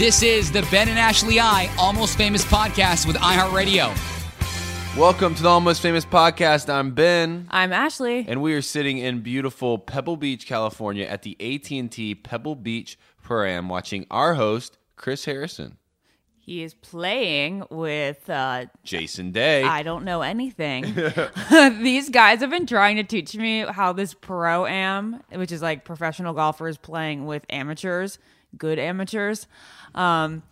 This is the Ben and Ashley I Almost Famous podcast with iHeartRadio. Welcome to the Almost Famous podcast. I'm Ben, I'm Ashley. and we are sitting in beautiful Pebble Beach, California, at the AT&T Pebble Beach Pro-Am, watching our host Chris Harrison, He is playing with uh Jason Day. I don't know anything. These guys have been trying to teach me how this pro am, which is like professional golfers playing with amateurs, good amateurs, um,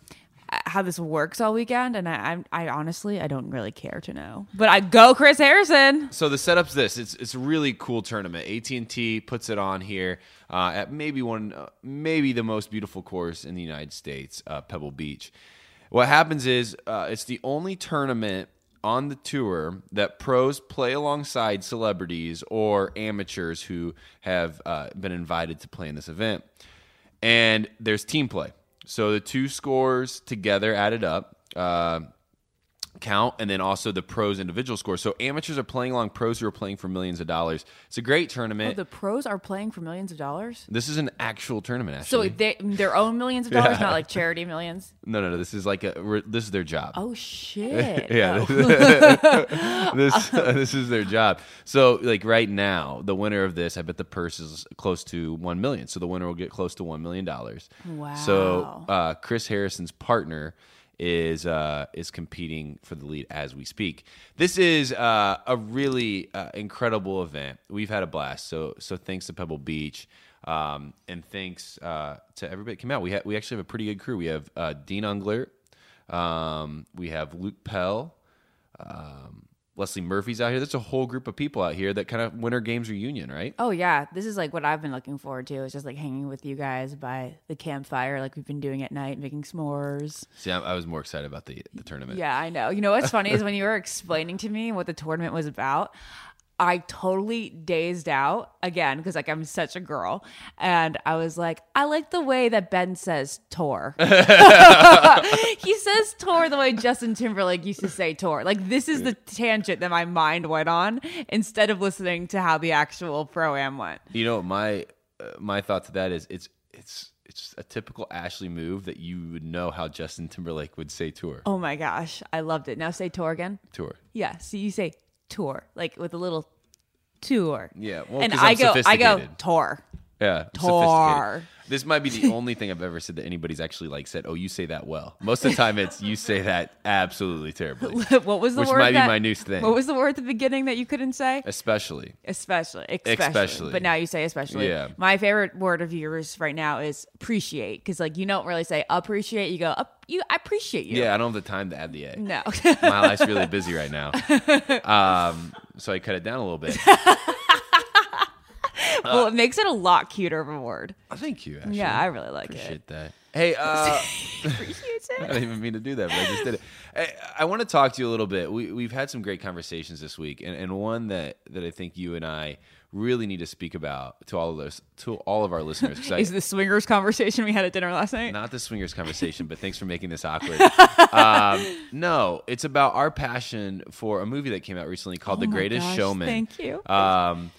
how this works all weekend. And I, I, I honestly, I don't really care to know. But I go, Chris Harrison. So the setup's this: it's it's a really cool tournament. AT and T puts it on here uh, at maybe one, uh, maybe the most beautiful course in the United States, uh, Pebble Beach. What happens is uh, it's the only tournament on the tour that pros play alongside celebrities or amateurs who have uh, been invited to play in this event, and there's team play. So the two scores together added up. Uh, count and then also the pros individual score. So amateurs are playing along pros who are playing for millions of dollars. It's a great tournament. Oh, the pros are playing for millions of dollars. this is an actual tournament actually. So they, their own millions of dollars, Yeah. not like charity millions. no, no, no. This is like a this is their job. Oh shit! yeah. Oh. this this is their job. So like right now, the winner of this, I bet the purse is close to 1 million. So the winner will get close to 1 million dollars. So Wow. uh, Chris Harrison's partner is uh, is competing for the lead as we speak. This is uh, a really uh, incredible event. We've had a blast. So so thanks to Pebble Beach. Um, and thanks uh, to everybody that came out. We ha- we actually have a pretty good crew. We have uh, Dean Unglert, um, we have Luke Pell, um, Leslie Murphy's out here. There's a whole group of people out here that kind of Winter Games reunion, right? Oh yeah, this is like what I've been looking forward to. Is just like hanging with you guys by the campfire, like we've been doing at night, making s'mores. See, I, I was more excited about the the tournament. Yeah, I know. You know what's funny is when you were explaining to me what the tournament was about, I totally dazed out again because like I'm such a girl, and I was like, I like the way that Ben says tour. he says tour the way Justin Timberlake used to say tour. Like this is the tangent that my mind went on instead of listening to how the actual pro am went. You know, my uh, my thought to that is it's it's it's a typical Ashley move that you would know how Justin Timberlake would say tour Oh my gosh, I loved it. Now say tour again. tour. Yeah, so you say tour, like with a little tour. Yeah, well, and I go, I go tour. Yeah, Tour. sophisticated. This might be the only thing I've ever said that anybody's actually like said. Oh, you say that well. Most of the time, it's you say that absolutely terribly. what was the Which word? might be my new thing. What was the word at the beginning that you couldn't say? Especially, Especially, especially, Especially. But now you say especially. Yeah. My favorite word of yours right now is appreciate because like you don't really say appreciate. You go up. You I appreciate you. yeah. I don't have the time to add the A. No. My life's really busy right now, um, so I cut it down a little bit. well, it makes it a lot cuter of a word. Oh, thank you. Ashley. Yeah, I really like it. appreciate it. that. Hey, uh, Appreciate I it. didn't even mean to do that, but I just did it. Hey, I want to talk to you a little bit. We, we've had some great conversations this week, and, and one that, that I think you and I really need to speak about to all of those to all of our listeners. I- Is the swingers conversation we had at dinner last night? not the swingers conversation, but thanks for making this awkward. um, no, it's about our passion for a movie that came out recently called Oh The Greatest gosh, Showman. thank you. Um,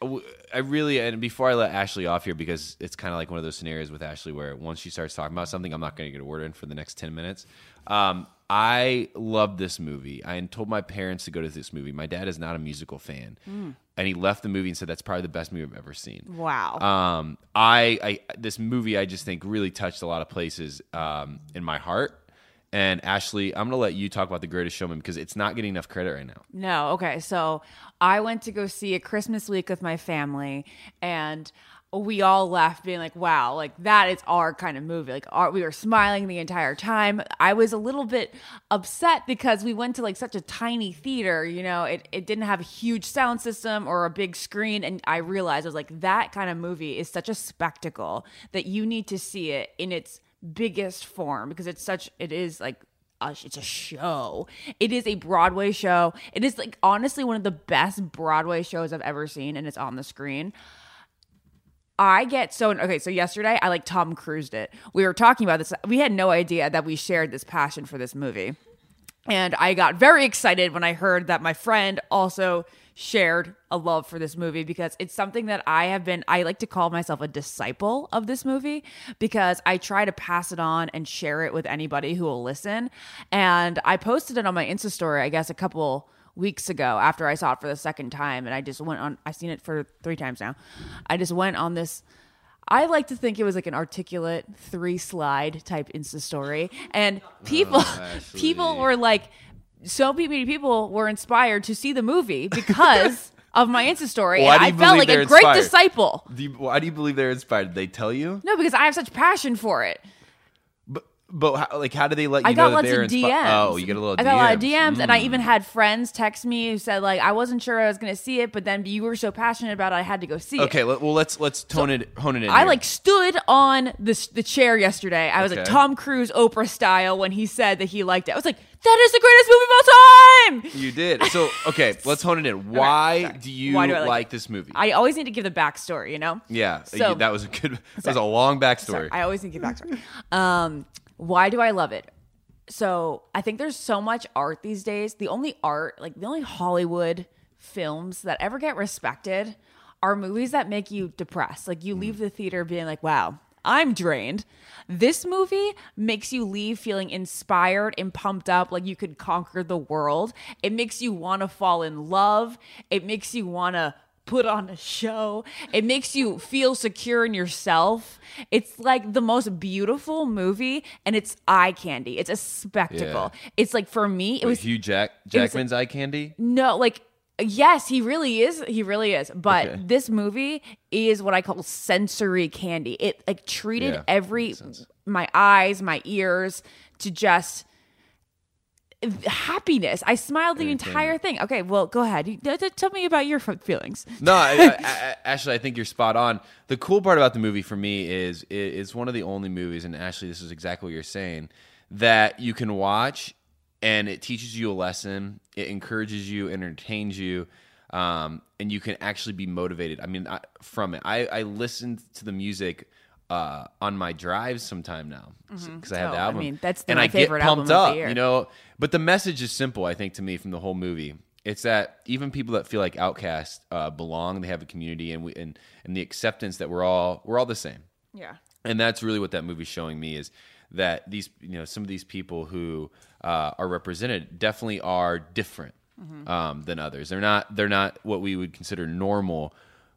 I really, and before I let Ashley off here, because it's kind of like one of those scenarios with Ashley where once she starts talking about something, I'm not going to get a word in for the next 10 minutes. Um, I love this movie. I told my parents to go to this movie. My dad is not a musical fan. Hmm. And he left the movie and said, that's probably the best movie I've ever seen. Wow. Um, I, I this movie I just think really touched a lot of places um, in my heart. And Ashley, I'm gonna let you talk about The Greatest Showman because it's not getting enough credit right now. No, okay. So I went to go see a Christmas week with my family, and we all left being like, wow, like that is our kind of movie. Like, our, we were smiling the entire time. I was a little bit upset because we went to like such a tiny theater, you know, it, it didn't have a huge sound system or a big screen. And I realized I was like, that kind of movie is such a spectacle that you need to see it in its biggest form because it's such, it is like, a, it's a show. It is a Broadway show. It is like honestly one of the best Broadway shows I've ever seen, and it's on the screen. I get so okay. So yesterday, I like Tom Cruised it. We were talking about this. We had no idea that we shared this passion for this movie, and I got very excited when I heard that my friend also shared a love for this movie because it's something that I have been I like to call myself a disciple of this movie because I try to pass it on and share it with anybody who will listen. And I posted it on my Insta story, I guess a couple weeks ago after I saw it for the second time and I just went on I've seen it for 3 times now. I just went on this I like to think it was like an articulate three slide type Insta story, and oh, people Ashley. people were like, so many people were inspired to see the movie because of my Insta story, Why and do I felt believe like a they're great inspired? disciple. Do you, why do you believe they're inspired? Did they tell you? No, because I have such passion for it. But how, like how do they let you I know got that lots of inspi- DMs. Oh, you get a little. I got a lot of DMs. DMs, and I even had friends text me who said like I wasn't sure I was going to see it, but then you were so passionate about it, I had to go see it. Okay, well let's let's tone it hone it in. I here. like stood on the the chair yesterday. I was like Tom Cruise Oprah style when he said that he liked it. I was like, that is the greatest movie of all time. You did. So okay, let's hone it in. Why sorry. do you Why do like, like this movie? I always need to give the backstory, you know. yeah, So- that was a good. That was a long backstory. Sorry, I always need to give backstory. um, why do I love it? So I think there's so much art these days. The only art, like the only Hollywood films that ever get respected, are movies that make you depressed. Like you hmm. leave the theater being like, "Wow, I'm drained." This movie makes you leave feeling inspired and pumped up, like you could conquer the world. It makes you want to fall in love. It makes you want to put on a show. It makes you feel secure in yourself. It's like the most beautiful movie and it's eye candy. It's a spectacle. Yeah. It's like for me, it Wait, was Hugh Jack was- Jackman's eye candy. no, like yes, he really is. He really is. But Okay. this movie is what I call sensory candy. It like treated Yeah, every my eyes, my ears to just happiness. I smiled the entire thing. Okay, well, go ahead. You- t- t- Tell me about your feelings. No, I, I, Ashley, I think you're spot on. The cool part about the movie for me is it's one of the only movies, and Ashley, this is exactly what you're saying, that you can watch and it teaches you a lesson, it encourages you, entertains you, um, and you can actually be motivated. I mean, I, from it, I, I listened to the music. Uh, on my drives sometime now because I have Oh, the I album. mean, that's and my I get favorite pumped up, you know. But the message is simple, I think, to me from the whole movie. It's that even people that feel like outcasts uh, belong. They have a community, and we and and the acceptance that we're all we're all the same. Yeah. And that's really what that movie's showing me is that these you know some of these people who uh, are represented definitely are different um, than others. They're not they're not what we would consider normal,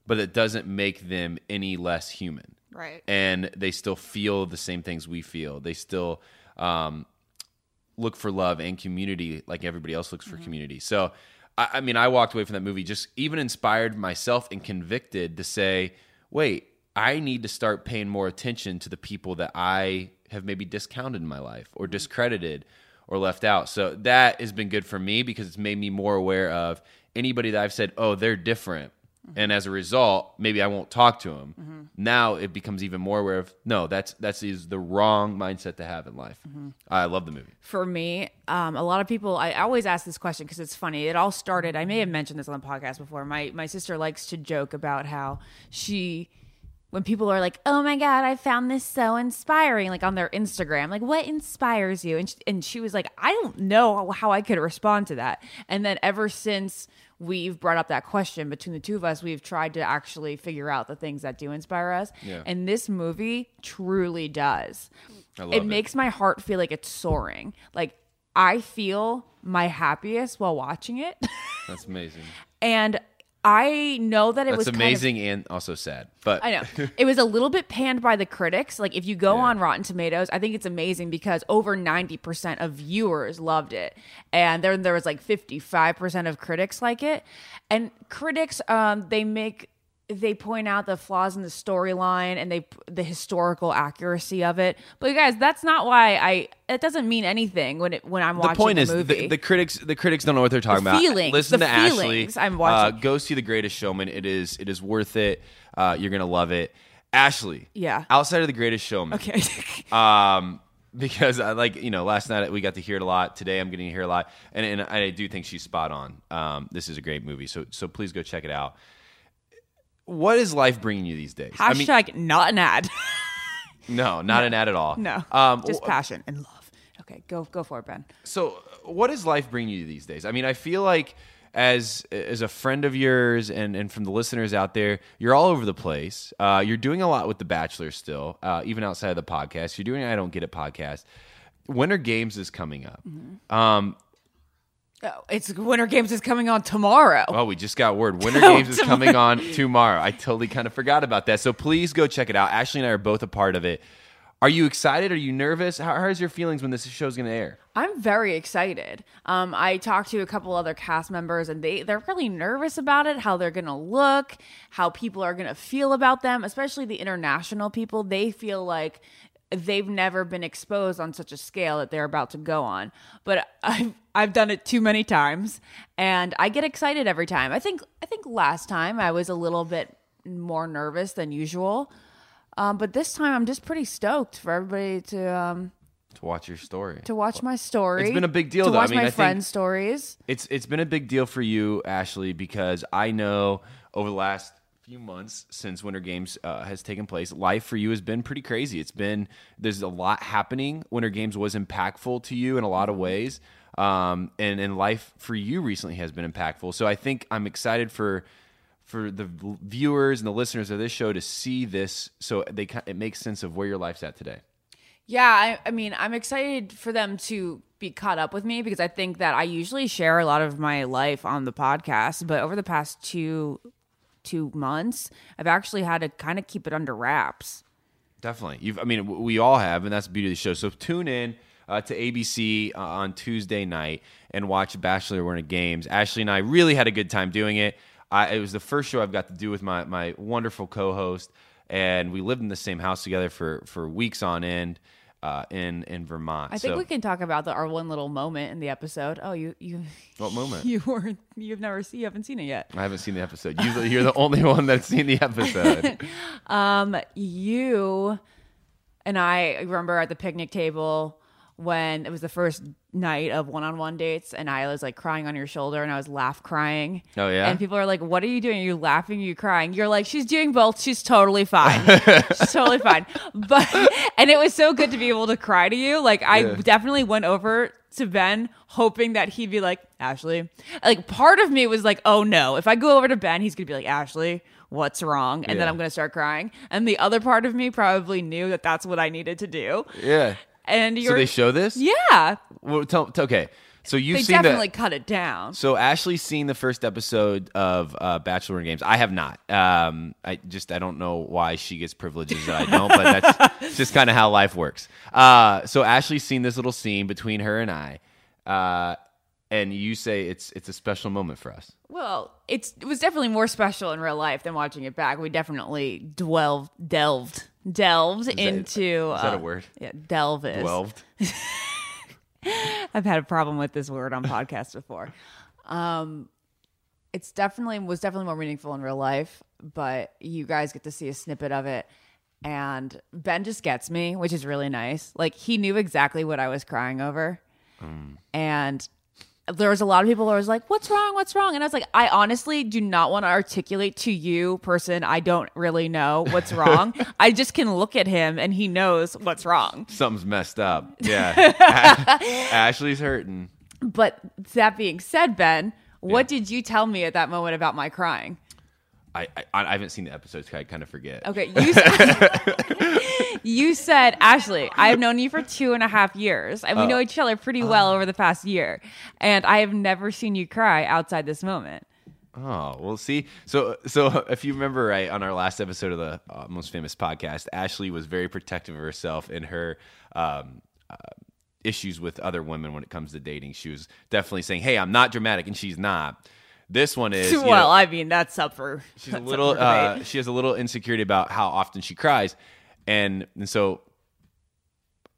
but it doesn't make them any less human Right. and they still feel the same things we feel. They still um, look for love and community like everybody else looks for community. So, I, I mean, I walked away from that movie just even inspired myself and convicted to say, wait, I need to start paying more attention to the people that I have maybe discounted in my life or discredited or left out. So that has been good for me because it's made me more aware of anybody that I've said, oh, they're different. And as a result, maybe I won't talk to them. Now it becomes even more aware of no, that's that's is the wrong mindset to have in life. I love the movie. for me, um, a lot of people. I always ask this question because it's funny. It all started. I may have mentioned this on the podcast before. My my sister likes to joke about how she, when people are like, "Oh my god, I found this so inspiring," like on their Instagram, like, "What inspires you?" And she, and she was like, "I don't know how I could respond to that." And then ever since we've brought up that question between the two of us, we've tried to actually figure out the things that do inspire us. Yeah. And this movie truly does I love it it. makes my heart feel like it's soaring. Like I feel my happiest while watching it, That's amazing. and I know that it That's was kind of- amazing and also sad. But I know it was a little bit panned by the critics. Like if you go Yeah. on Rotten Tomatoes, I think it's amazing because over ninety percent of viewers loved it, and then there was like fifty five percent of critics like it. And critics, um, they make they point out the flaws in the storyline and they the historical accuracy of it. But you guys, that's not why I. It doesn't mean anything when it when I'm watching the watching point a is movie. the, the critics the critics don't know what they're talking The about. feelings, Listen the to feelings Ashley. I'm watching. Uh, go see The Greatest Showman. It is it is worth it. Uh, you're gonna love it. Ashley. Yeah. Outside of The Greatest Showman. okay. um, because I like you know last night we got to hear it a lot. Today I'm getting to hear a lot, and, and I do think she's spot on. Um, this is a great movie, so so please go check it out. What is life bringing you these days? I mean, Hashtag not an ad. no, not an ad at all. no, um, just passion and love. Okay, go go for it, Ben. So, what is life bringing you these days? I mean, I feel like as as a friend of yours and and from the listeners out there, you're all over the place. Uh, you're doing a lot with the Bachelor still, uh, even outside of the podcast. You're doing I don't get it podcast. Winter Games is coming up. Um, Oh, it's Winter Games is coming on tomorrow. Oh, we just got word. Winter Oh, Games is coming on tomorrow. I totally kind of forgot about that. So please go check it out. Ashley and I are both a part of it. Are you excited? Are you nervous? How, how's your feelings when this show's going to air? I'm very excited. Um, I talked to a couple other cast members, and they they're really nervous about it. How they're gonna look, how people are gonna feel about them, especially the international people. They feel like they've never been exposed on such a scale that they're about to go on. But I've I've done it too many times, and I get excited every time. I think I think last time I was a little bit more nervous than usual. Um, but this time I'm just pretty stoked for everybody to um, To watch your story. to watch my story. It's been a big deal, to though. I watch mean, my I think- friends' stories. It's it's been a big deal for you, Ashley, because I know over the last few months since Winter Games uh, has taken place, life for you has been pretty crazy. It's been there's a lot happening. Winter Games was impactful to you in a lot of ways, um, and and life for you recently has been impactful. So I think I'm excited for for the viewers and the listeners of this show to see this, so they it makes sense of where your life's at today. Yeah, I, I mean, I'm excited for them to be caught up with me because I think that I usually share a lot of my life on the podcast, but over the past two two months, I've actually had to kind of keep it under wraps. Definitely. You've, I mean, we all have, and that's the beauty of the show. So tune in uh, to ABC uh, on Tuesday night and watch Bachelor Winter Games. Ashley and I really had a good time doing it. I, it was the first show I've got to do with my, my wonderful co-host, and we lived in the same house together for, for weeks on end uh, in in Vermont. I think so, we can talk about the, our one little moment in the episode. Oh, you you What moment? You weren't you've never seen you haven't seen it yet. I haven't seen the episode. You, you're the only one that's seen the episode. Um, you and I remember at the picnic table when it was the first night of one-on-one dates, and I was like crying on your shoulder, and I was laugh crying. Oh, yeah? And people are like, "What are you doing? Are you laughing? Are you crying?" You're like, "She's doing both. She's totally fine. She's totally fine." But and it was so good to be able to cry to you. Like I Yeah. definitely went over to Ben hoping that he'd be like, Ashley. Like part of me was like, oh no, if I go over to Ben, he's gonna be like, Ashley, what's wrong? And then I'm gonna start crying. And the other part of me probably knew that that's what I needed to do. yeah. And So you're, they show this? yeah, Well, tell, tell- okay. So you've they seen the- definitely cut it down. So Ashley's seen the first episode of uh, Bachelor in Games. I have not. Um, I just I don't know why she gets privileges that I don't, but that's just kind of how life works. Uh, so Ashley's seen this little scene between her and I, uh, and you say it's it's a special moment for us. Well, it's it was definitely more special in real life than watching it back. We definitely dwelled delved delved delved into is that a uh, word? Yeah, delve is. Twelved. I've had a problem with this word on podcasts before. Um, it's definitely was definitely more meaningful in real life, but you guys get to see a snippet of it. And Ben just gets me, which is really nice. Like he knew exactly what I was crying over, and there was a lot of people who was like, "What's wrong? What's wrong?" And I was like, "I honestly do not want to articulate to you, person. I don't really know what's wrong. I just can look at him, and he knows what's wrong." Something's messed up. Yeah. Ashley's hurting. But that being said, Ben, what did you tell me at that moment about my crying? I, I I haven't seen the episodes. I kind of forget. Okay, you said, you said Ashley, I have known you for two and a half years, and we know each other pretty well over the past year, and I have never seen you cry outside this moment. Oh, well, see, so so if you remember right on our last episode of the uh, most famous podcast, Ashley was very protective of herself and her um, uh, issues with other women when it comes to dating. She was definitely saying, "Hey, I'm not dramatic," and she's not. This one is well, know, I mean that's up for she's a little uh, she has a little insecurity about how often she cries, and and so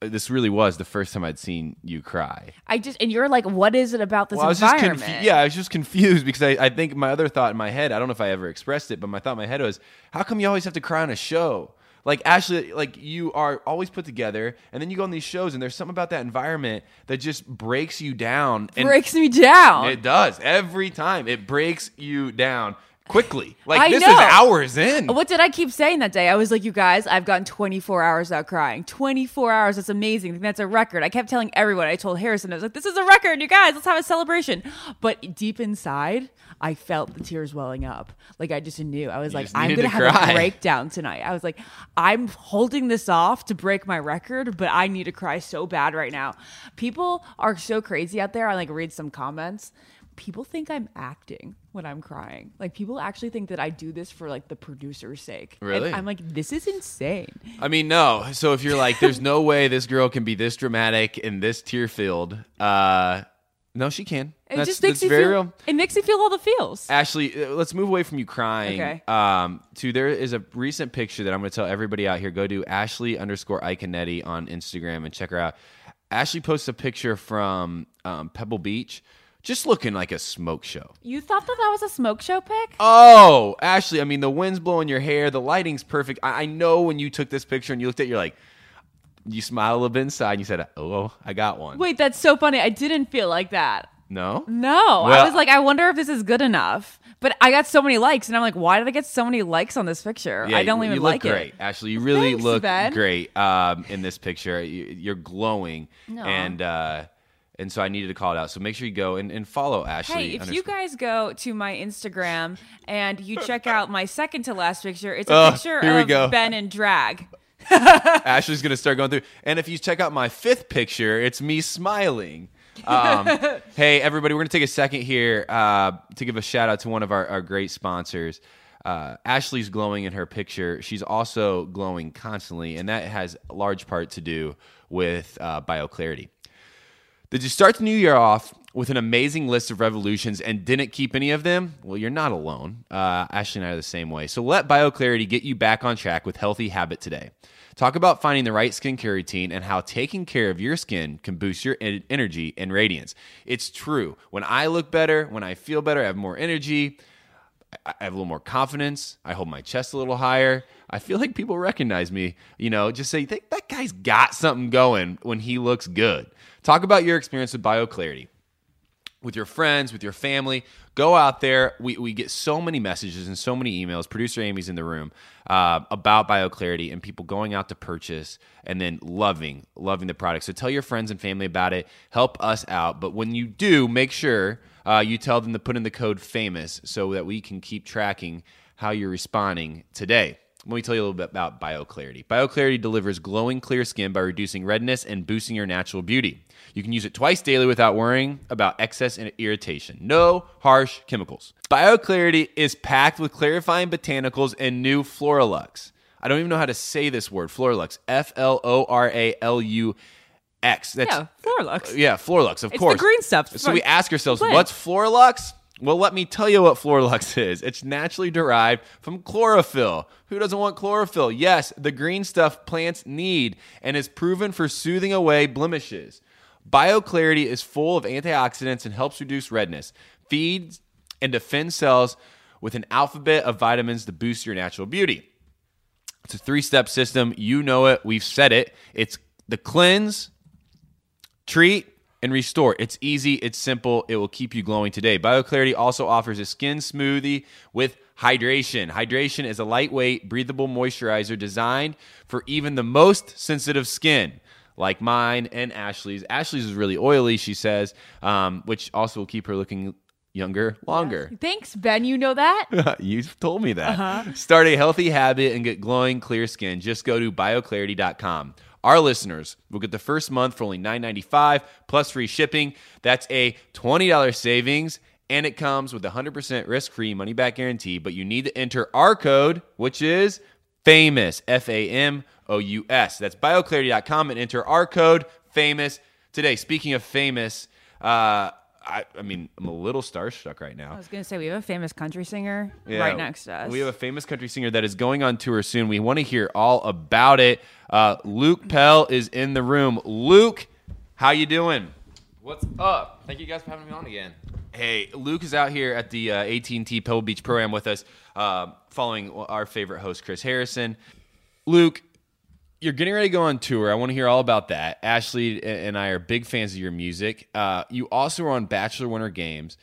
uh, this really was the first time I'd seen you cry. I just and you're like, what is it about this Well, I was just environment? confu- yeah, I was just confused because I, I think my other thought in my head, I don't know if I ever expressed it, but my thought in my head was, how come you always have to cry on a show? Like Ashley, like you are always put together, and then you go on these shows, and there's something about that environment that just breaks you down. And breaks me down. it does every time. It breaks you down. Quickly. Like I this know. is hours in. What did I keep saying that day? I was like, you guys, I've gotten 24 hours without crying. 24 hours. That's amazing. That's a record. I kept telling everyone. I told Harrison, I was like, this is a record, you guys. Let's have a celebration. But deep inside, I felt the tears welling up. Like I just knew. I was like, I'm going to to have cry. a breakdown tonight. I was like, I'm holding this off to break my record, but I need to cry so bad right now. People are so crazy out there. I like read some comments. People think I'm acting when I'm crying. Like people actually think that I do this for like the producer's sake. And Really? I'm like, this is insane. I mean, no. So if you're like, there's no way this girl can be this dramatic and this tear filled, uh, no, she can. It that's, just makes very feel. real. It makes me feel all the feels. Ashley, uh, let's move away from you crying. Okay. Um, to there is a recent picture that I'm going to tell everybody out here. Go to Ashley underscore Iaconetti on Instagram and check her out. Ashley posts a picture from um, Pebble Beach, just looking like a smoke show. You thought that that was a smoke show pic? Oh, Ashley, I mean, the wind's blowing your hair. The lighting's perfect. I, I know when you took this picture and you looked at it, you're like, you smiled a little bit inside and you said, oh, I got one. Wait, that's so funny. I didn't feel like that. No? No, I was like, I wonder if this is good enough. But I got so many likes, and I'm like, why did I get so many likes on this picture? Yeah, I don't you, even you like look great. it. Ashley, you really Thanks, look Ben. great um, in this picture. You, you're glowing. Aw. And uh, and so I needed to call it out. So make sure you go and, and follow Ashley. Hey, if you guys go to my Instagram and you check out my second to last picture, it's a Oh, picture of go. Ben in drag. Ashley's gonna start going through. And if you check out my fifth picture, it's me smiling. Um, hey, everybody, we're gonna take a second here uh, to give a shout out to one of our, our great sponsors. Uh, Ashley's glowing in her picture. She's also glowing constantly, and that has a large part to do with uh, BioClarity. Did you start the new year off with an amazing list of revolutions and didn't keep any of them? Well, you're not alone. Uh, Ashley and I are the same way. So let BioClarity get you back on track with healthy habit today. Talk about finding the right skincare routine and how taking care of your skin can boost your en- energy and radiance. It's true. When I look better, when I feel better, I have more energy. I have a little more confidence. I hold my chest a little higher. I feel like people recognize me. You know, just say that guy's got something going when he looks good. Talk about your experience with BioClarity with your friends, with your family. Go out there. We, we get so many messages and so many emails. Producer Amy's in the room uh, about BioClarity and people going out to purchase and then loving, loving the product. So tell your friends and family about it. Help us out. But when you do, make sure uh, you tell them to put in the code FAMOUS so that we can keep tracking how you're responding today. Let me tell you a little bit about BioClarity. BioClarity delivers glowing, clear skin by reducing redness and boosting your natural beauty. You can use it twice daily without worrying about excess and irritation. No harsh chemicals. BioClarity is packed with clarifying botanicals and new Floralux. I don't even know how to say this word. Floralux. F L O R A L U X. That's Yeah, Floralux. yeah, Floralux, of It's the course. green stuff. So we ask ourselves, what's Floralux? Well, let me tell you what Floralux is. It's naturally derived from chlorophyll. Who doesn't want chlorophyll? Yes, the green stuff plants need and is proven for soothing away blemishes. BioClarity is full of antioxidants and helps reduce redness, feeds and defends cells with an alphabet of vitamins to boost your natural beauty. It's a three step system. You know it. We've said it. It's the cleanse, treat, and restore. It's easy, it's simple, it will keep you glowing today. BioClarity also offers a skin smoothie with hydration. Hydration is a lightweight, breathable moisturizer designed for even the most sensitive skin. Like mine and Ashley's. Ashley's is really oily, she says, um, which also will keep her looking younger longer. Thanks, Ben. You know that? You've told me that. Start a healthy habit and get glowing, clear skin. Just go to bioclarity.com. Our listeners will get the first month for only $9.95 plus free shipping. That's a $20 savings, and it comes with a 100% risk free money back guarantee. But you need to enter our code, which is FAMOUS, F A M O U S. That's bioclarity.com and enter our code, FAMOUS. Today, speaking of famous, uh, I, I mean, I'm a little starstruck right now. I was gonna say we have a famous country singer Yeah, right next to us. We have a famous country singer that is going on tour soon. We want to hear all about it. Uh, Luke Pell is in the room. Luke, how you doing? What's up? Thank you guys for having me on again. Hey, Luke is out here at the uh, AT&T Pebble Beach Pro-Am with us, uh, following our favorite host, Chris Harrison. Luke, you're getting ready to go on tour. I want to hear all about that. Ashley and I are big fans of your music. Uh, you also are on Bachelor Winter Games.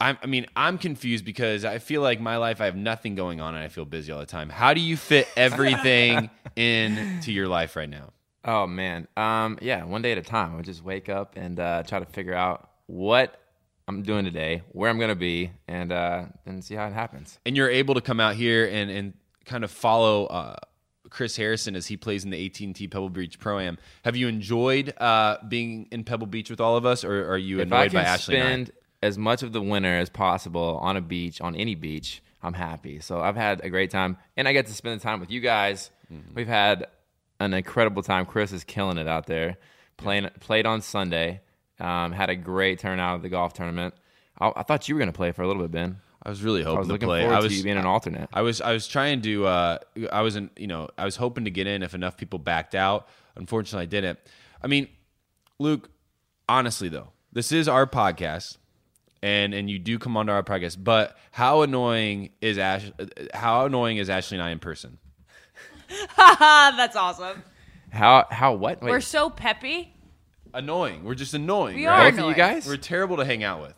I'm, I mean, I'm confused because I feel like my life, I have nothing going on and I feel busy all the time. How do you fit everything into your life right now? Oh man, um, yeah, one day at a time. I just wake up and uh, try to figure out what I'm doing today, where I'm gonna be, and uh, then see how it happens. And you're able to come out here and, and kind of follow uh, Chris Harrison as he plays in the AT&T Pebble Beach Pro Am. Have you enjoyed uh, being in Pebble Beach with all of us, or are you annoyed by Ashley spend as much of the winter as possible on a beach, on any beach, I'm happy. So I've had a great time, and I get to spend the time with you guys. Mm-hmm. We've had an incredible time. Chris is killing it out there. Playing played on Sunday. Um, had a great turnout at the golf tournament. I, I thought you were going to play for a little bit, Ben. I was really hoping I was to looking play. forward I was to you being an alternate. I was I was trying to uh I wasn't you know I was hoping to get in if enough people backed out. Unfortunately, I didn't. I mean, Luke, honestly though, this is our podcast, and and you do come onto our podcast. But how annoying is Ash? How annoying is Ashley and I in person? That's awesome. How how what? Wait, We're so peppy. Annoying. We're just annoying. We right? are both of you annoying. guys? We're terrible to hang out with.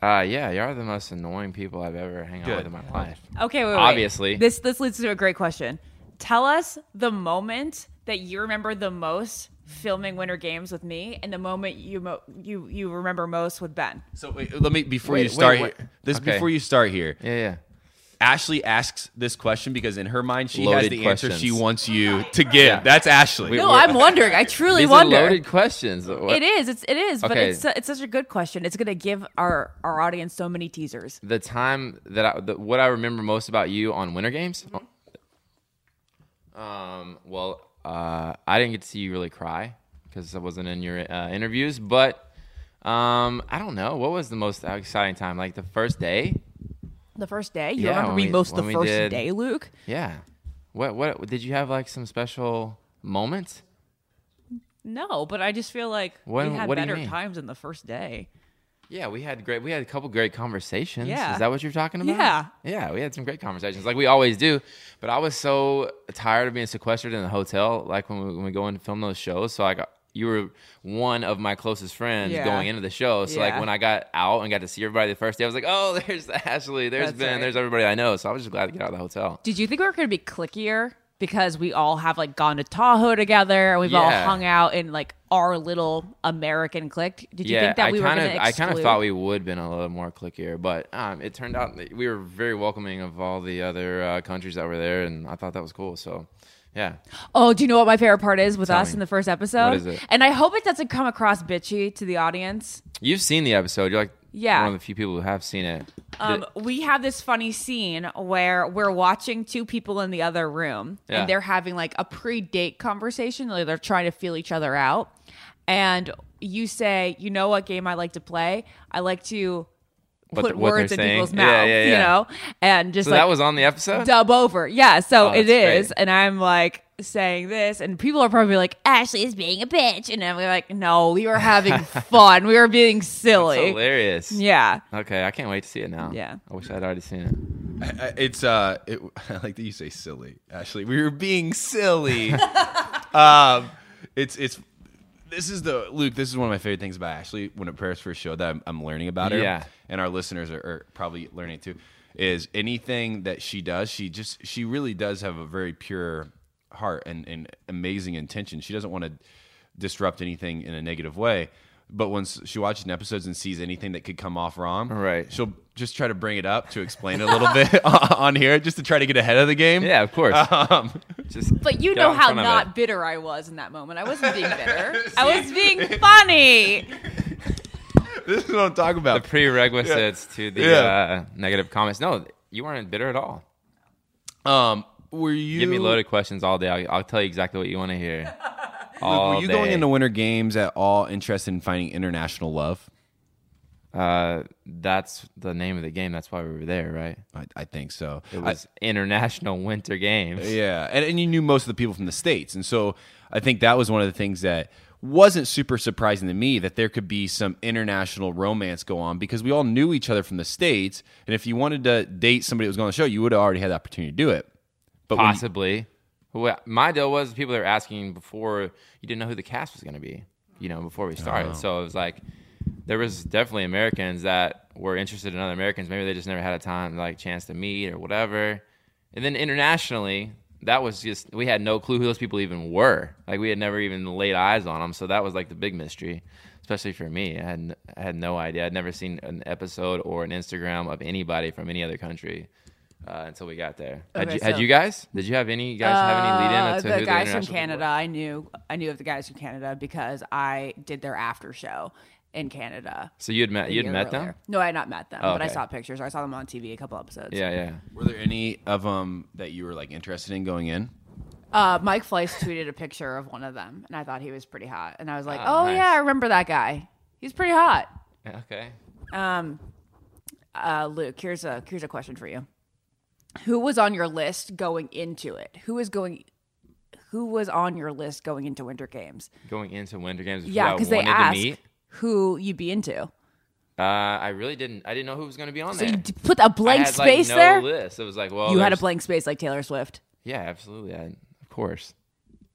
Uh, yeah, you are the most annoying people I've ever hung out Good. with in my life. Okay, wait, wait. Obviously. This this leads to a great question. Tell us the moment that you remember the most filming Winter Games with me, and the moment you mo- you you remember most with Ben. So wait, let me before Wait, you wait, start wait. here. This Okay. before you start here. Yeah, yeah. Ashley asks this question because in her mind she has Loaded the answer she wants you to give. Yeah. That's Ashley. We- No, I'm wondering. I truly These wonder. are loaded questions. What- It is. It's it is. But it's it's such a good question. It's gonna give our our audience so many teasers. The time that I, the, what I remember most about you on Winter Games. Um. Well, uh, I didn't get to see you really cry because I wasn't in your uh, interviews. But um, I don't know. What was the most exciting time? Like the first day? The first day, you Yeah, remember me we- most the first did- day, Luke. Yeah. What? What? Did you have like some special moments? No, but I just feel like What- we had better times in the first day. Yeah, we had great. We had a couple great conversations. Yeah. is that what you're talking about? Yeah. yeah. We had some great conversations, like we always do. But I was so tired of being sequestered in the hotel, like when we, when we go in to film those shows. So I got you were one of my closest friends Yeah. going into the show. So like when I got out and got to see everybody the first day, I was like, oh, there's Ashley, there's That's Ben, right. there's everybody I know. So I was just glad to get out of the hotel. Did you think we were going to be clickier because we all have like gone to Tahoe together and we've all hung out in like our little American clique? Did you yeah, think that I we were kind going of, to I kind of thought we would have been a little more clickier, but um, it turned out that we were very welcoming of all the other uh, countries that were there, and I thought that was cool. So, yeah, Oh, do you know what my favorite part is with Tell us me. in the first episode? What is it? And I hope it doesn't come across bitchy to the audience. you've seen the episode. You're like Yeah. one of the few people who have seen it. Um, we have this funny scene where we're watching two people in the other room Yeah. and they're having like a pre-date conversation. Like they're trying to feel each other out. And you say, you know what game I like to play? I like to put the- words in saying. people's Yeah, mouths, yeah, you know, and just so like that was on the episode. dub over. Yeah, so Oh, it that's is. great. And I'm like saying this, and people are probably like, Ashley is being a bitch. And I'm like, no, we were having fun. We were being That's silly. hilarious. Yeah. Okay, I can't wait to see it now. Yeah. I wish I'd already seen it. I- I- It's uh, it, I like that you say silly. Ashley, we were being silly. um, it's it's this is the Luke. This is one of my favorite things about Ashley when it prepares for a show that I'm, I'm learning about her. Yeah. and our listeners are, are probably learning it too. Is anything that she does, she just she really does have a very pure heart and, and amazing intention. She doesn't want to disrupt anything in a negative way. But once she watches an episodes and sees anything that could come off wrong, Right. she'll just try to bring it up to explain it a little bit on here, just to try to get ahead of the game. Yeah, of course. Um, Just But you know how not it. bitter I was in that moment. I wasn't being bitter. I was being funny. this is what I'm talking about. the about. prerequisites to the Yeah. uh, negative comments. No, you weren't bitter at all. Um, were you Give me loaded questions all day. I'll, I'll tell you exactly what you want to hear. Luke, All were you going day. into Winter Games at all interested in finding international love? Uh, that's the name of the game. That's why we were there, right? I, I think so. It I- was International Winter Games. Yeah, and, and you knew most of the people from the states, and so I think that was one of the things that wasn't super surprising to me that there could be some international romance go on because we all knew each other from the states, and if you wanted to date somebody that was going on the show, you would have already had the opportunity to do it. But you- Possibly. Well, my deal was people that were asking before you didn't know who the cast was going to be, you know, before we started. Oh. So it was like there was definitely Americans that were interested in other Americans. Maybe they just never had a time, like chance to meet or whatever. And then internationally, that was just we had no clue who those people even were. Like we had never even laid eyes on them. So that was like the big mystery, especially for me. I had I had no idea. I'd never seen an episode or an Instagram of anybody from any other country. Uh, until we got there, had, Okay, you, had you guys? Did you have any? You guys have any lead in Uh, the guys from international were? Canada, I knew. I knew of the guys from Canada because I did their after show in Canada. So you had met you had met earlier. them? No, I had not met them, Oh, but I saw pictures. Or I saw them on TV a couple episodes. Yeah, yeah. Were there any of them that you were like interested in going in? Uh, Mike Fleiss tweeted a picture of one of them, and I thought he was pretty hot. And I was like, Ah, "Oh nice. yeah, I remember that guy. He's pretty hot." Okay. Um, uh, Luke, here's a here's a question for you. Who was on your list going into it? Who was going? Who was on your list going into Winter Games? Going into Winter Games, Yeah, because they wanted asked to meet. Who you'd be into. Uh, I really didn't. I didn't know who was going to be on there. So there. you d- put a blank I had, space like, no there. List. It was like, well, you had a blank space like Taylor Swift. Yeah, absolutely. I, of course.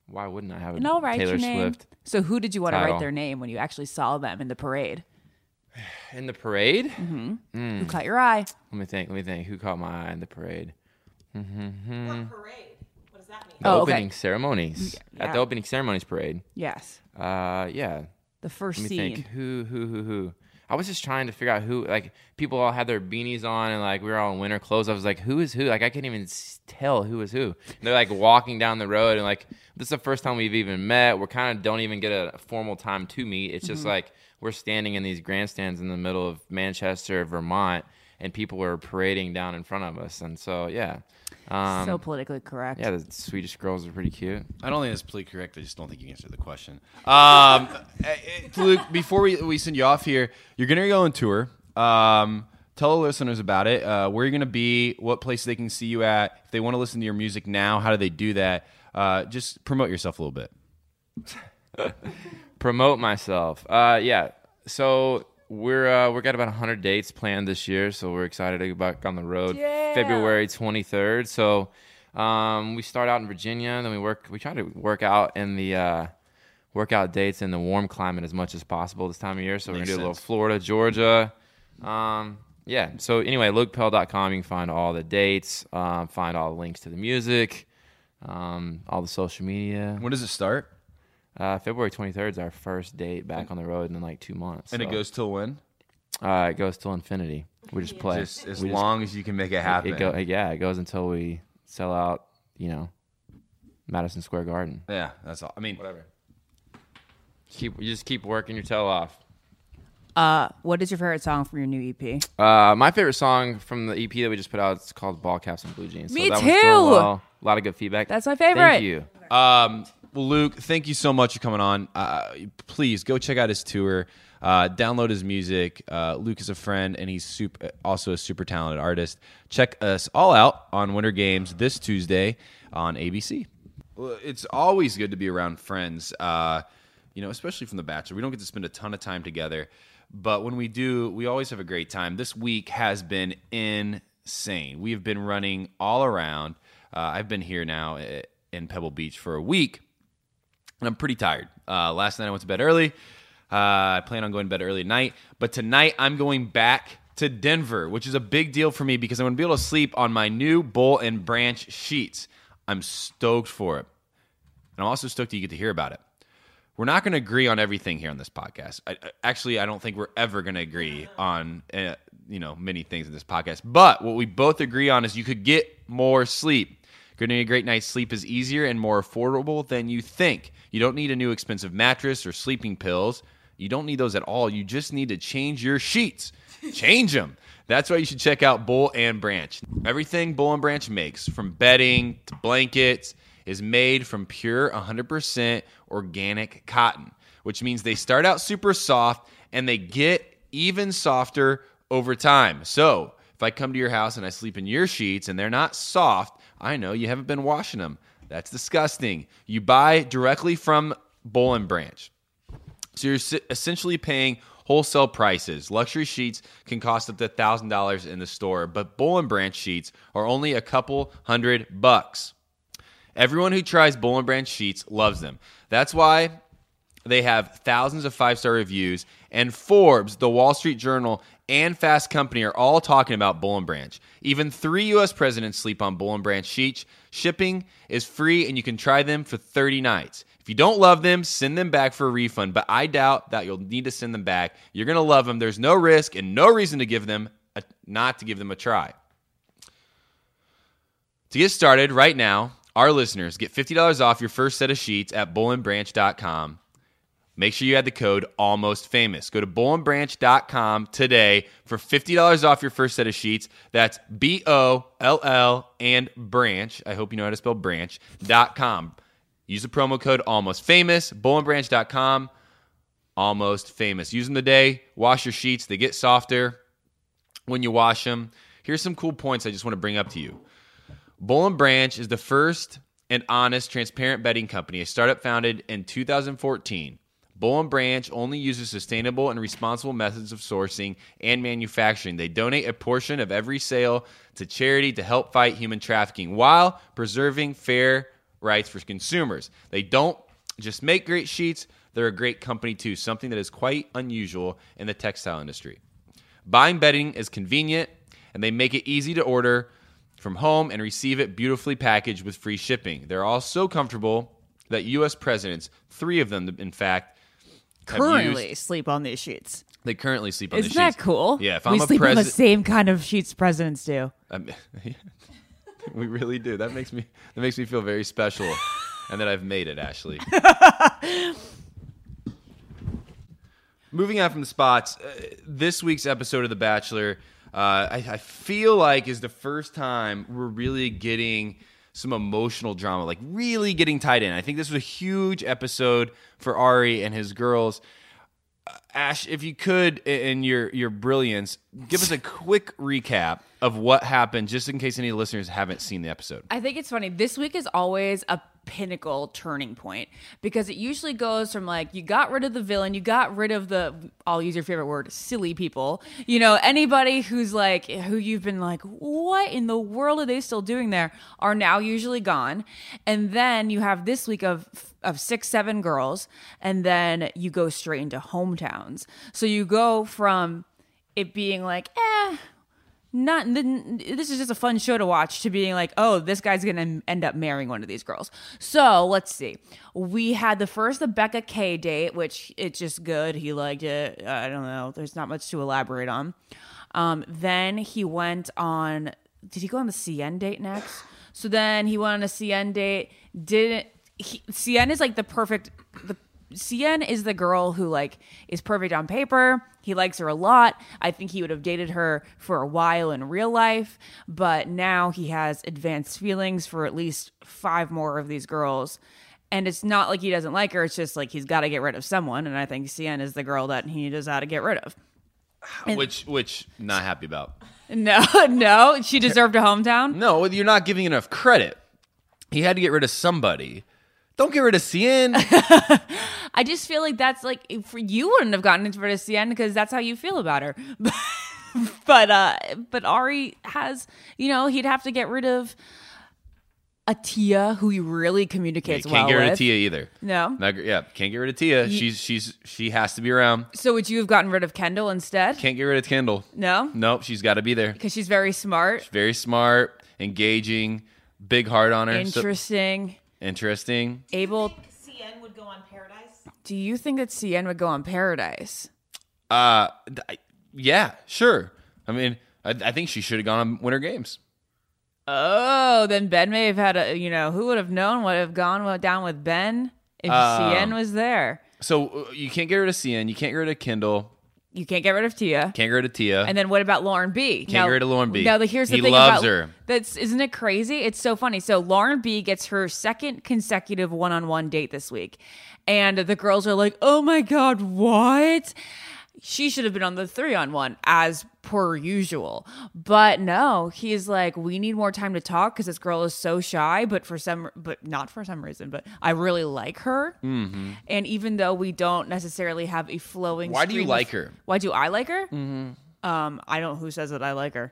Why wouldn't I have And I'll write Taylor your name. Swift So who did you want to write their name when you actually saw them in the parade? in the parade? Mm-hmm. Hmm. Who caught your eye? Let me think. Let me think. Who caught my eye in the parade? What parade? What does that mean? The Oh, okay. opening ceremonies at the opening ceremonies parade. Yes, Uh, yeah. The first Let me scene. think. Who, who, who, who? I was just trying to figure out who. Like people all had their beanies on, and like we were all in winter clothes. I was like, who is who? Like I couldn't even tell who is who. And they're like walking down the road, and like this is the first time we've even met. We're kind of don't even get a formal time to meet. It's Mm-hmm. just like we're standing in these grandstands in the middle of Manchester, Vermont, and people were parading down in front of us. And so yeah, um, so politically correct. yeah, the Swedish girls are pretty cute. I don't think it's politically correct. I just don't think you answered the question. Um, eh, eh, Luke, before we, we send you off here, you're going to go on tour. Um, tell the listeners about it. Uh, where you're going to be, what place they can see you at. If they want to listen to your music now, how do they do that? Uh, just promote yourself a little bit. promote myself. Uh, yeah. So we're uh, we got about 100 dates planned this year, so we're excited to go back on the road. Yeah. February 23rd. So um, we start out in Virginia, then we work. We try to work out in the uh, work out dates in the warm climate as much as possible this time of year. So we're gonna do a little. Florida, Georgia. Um, yeah. So anyway, LukePell.com. You can find all the dates, um, find all the links to the music, um, all the social media. When does it start? Uh, February 23rd is our first date back on the road in like two months. And it goes till when? Uh, it goes till infinity. We just play. Just as We just- long as you can make it happen. it go, yeah, it goes until we sell out. You know, Madison Square Garden. yeah, that's all. I mean, Whatever. Keep you just keep working your tail off. Uh, what is your favorite song from your new EP? Uh, my favorite song from the EP that we just put out is called Ball Caps and Blue Jeans. Me that too. well. A lot of good feedback. That's my favorite. Thank you. Um, well, Luke, thank you so much for coming on. Uh, please go check out his tour. Uh, download his music. Uh, Luke is a friend, and he's super, also a super talented artist. Check us all out on Winter Games this Tuesday on ABC. Well, it's always good to be around friends. Uh, you know, especially from The Bachelor. We don't get to spend a ton of time together, but when we do, we always have a great time. This week has been insane. We have been running all around. Uh, I've been here now eh, in Pebble Beach for a week, I'm pretty tired. Uh, last night I went to bed early. Uh, I plan on going to bed early tonight, but tonight I'm going back to Denver, which is a big deal for me because I'm going to be able to sleep on my new Boll and Branch sheets. I'm stoked for it. And I'm also stoked that you get to hear about it. We're not going to agree on everything here on this podcast. I- actually, I don't think we're ever going to agree on uh, you know many things in this podcast. But what we both agree on is you could get more sleep. Getting a great night's sleep is easier and more affordable than you think. You don't need a new expensive mattress or sleeping pills. You don't need those at all. You just need to change your sheets. Change them. That's why you should check out Boll and Branch. Everything Boll and Branch makes, from bedding to blankets, is made from pure 100% organic cotton, which means they start out super soft and they get even softer over time. So, if I come to your house and I sleep in your sheets and they're not soft, I know you haven't been washing them. That's disgusting. You buy directly from and Branch. So you're essentially paying wholesale prices. Luxury sheets can cost up to thousand dollars in the store, but and Branch sheets are only a couple hundred bucks. Everyone who tries and Branch sheets loves them. That's why They have thousands of five star reviews, and Forbes, the Wall Street Journal, and Fast Company are all talking about Boll and Branch. Even three U.S. presidents sleep on Boll and Branch sheets. Shipping is free, and you can try them for 30 nights. If you don't love them, send them back for a refund, but I doubt that you'll need to send them back. You're going to love them. There's no risk and no reason to give them a, not to give them a try. To get started right now, our listeners get $50 off your first set of sheets at bollandbranch.com. Make sure you add the code almost famous. Go to bollandbranch.com today for $50 off your first set of sheets. That's B O L L and branch. I hope you know how to spell branch.com. Use the promo code almost famous, bollandbranch.com. Almost famous. Use them today. Wash your sheets, they get softer when you wash them. Here's some cool points I just want to bring up to you. And Branch is the first and honest, transparent bedding company, a startup founded in 2014. And Branch only uses sustainable and responsible methods of sourcing and manufacturing. They donate a portion of every sale to charity to help fight human trafficking while preserving fair rights for consumers. They don't just make great sheets, they're a great company too, something that is quite unusual in the textile industry. Buying bedding is convenient, and they make it easy to order from home and receive it beautifully packaged with free shipping. They're all so comfortable that U.S. presidents, three of them, in fact, Currently used- sleep on these sheets. they currently sleep on Isn't the that cool? Yeah, if we I'm a sleep on the same kind of sheets presidents do. we really do. That makes me that makes me feel very special, and that I've made it, Ashley. Moving on from the spots, uh, this week's episode of The Bachelor, uh, I, I feel like is the first time we're really getting some emotional drama, like really getting tied in. I think this was a huge episode for Arie and his girls. Uh, Ash, if you could, in your your brilliance, give us a quick recap of what happened, just in case any listeners haven't seen the episode. I think it's funny. This week is always a pinnacle turning point because it usually goes from like you got rid of the villain, you got rid of the I'll use your favorite word, silly people. You know, anybody who's like who you've been like, what in the world are they still doing there? Are now usually gone. And then you have this week of of six, seven girls, and then you go straight into hometowns. So you go from it being like, eh, not this is just a fun show to watch to being like oh this guy's gonna end up marrying one of these girls. So let's see. We had the first the becca k date which it's just good. He liked it. I don't know. There's not much to elaborate on. Um, then he went on did he go on the cn date next? So then he went on a cn date. Didn't he, cn is like the perfect the CN is the girl who like is perfect on paper. He likes her a lot. I think he would have dated her for a while in real life, but now he has advanced feelings for at least five more of these girls. And it's not like he doesn't like her, it's just like he's got to get rid of someone and I think CN is the girl that he knows how to get rid of. which which not happy about. No, no, she deserved a hometown. No, you're not giving enough credit. He had to get rid of somebody. Don't get rid of CN. I just feel like that's like for you wouldn't have gotten into rid of CN because that's how you feel about her. but uh but Arie has, you know, he'd have to get rid of Atia, who he really communicates communicates can't well get rid with. of Tia either. No. Not yeah, can't get rid of Tia. she's she's she has to be around. So would you have gotten rid of Kendall instead? Can't get rid of Kendall. no, Nope, she's got to be there. because she's very smart, Very smart, engaging, big heart on her. so- interesting, interesting. able. CN would go on Paradise. Do you think that CN would go on Paradise? Uh, th- I- yeah, sure. I mean, I, I think she should have gone on Winter Games. Oh, then Ben may have had a. You know, who would have known would have gone down with Ben if Um, CN was there? So uh, you can't get rid of CN. You can't get rid of Kendall. You can't get rid of Tia. Can't get rid of Tia. And then what about Lauren B? Can't get rid of Lauren B. Now, the- here's the He thing loves about her. That's isn't it crazy? It's so funny. So Lauren B gets her second consecutive one-on-one date this week, and the girls are like, "Oh my god, what?" She should have been on the three-on-one as per usual, but no. He's like, "We need more time to talk because this girl is so shy." But for some, but not for some reason, but I really like her. Mm-hmm. And even though we don't necessarily have a flowing, Why do you stream of- like her? why do I like her? Mm-hmm. Um, I don't. Who says that I like her?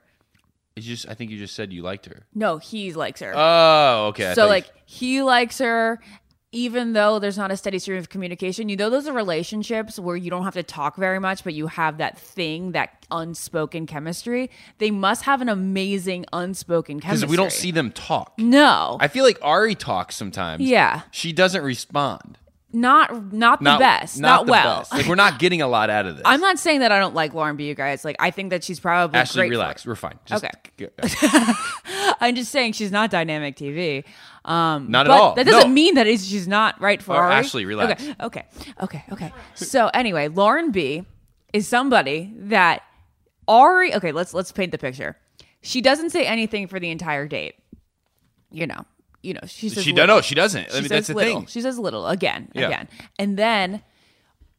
It's just I think you just said you liked her. No, he likes her. Oh, okay. So like he likes her, even though there's not a steady stream of communication, you know, those are relationships where you don't have to talk very much, but you have that thing, that unspoken chemistry. They must have an amazing unspoken chemistry. Because we don't see them talk. No, I feel like Arie talks sometimes. Yeah. She doesn't respond. not not the best, not, the well. best. Like we're not getting a lot out of this. I'm not saying that I don't like Lauren B. You guys, like I think that she's probably Ashley, relax. We're fine. Just Okay. I'm just saying she's not dynamic TV. Um, Not at but all. That doesn't No. mean that is she's not right for Oh, Arie. Ashley, relax. Okay, okay, okay, okay. So anyway, Lauren B is somebody that Arie. Okay, let's let's paint the picture. She doesn't say anything for the entire date. You know, you know. She says she little. No, she doesn't. I mean, that's the little. thing. She says little again, Yeah. again, and then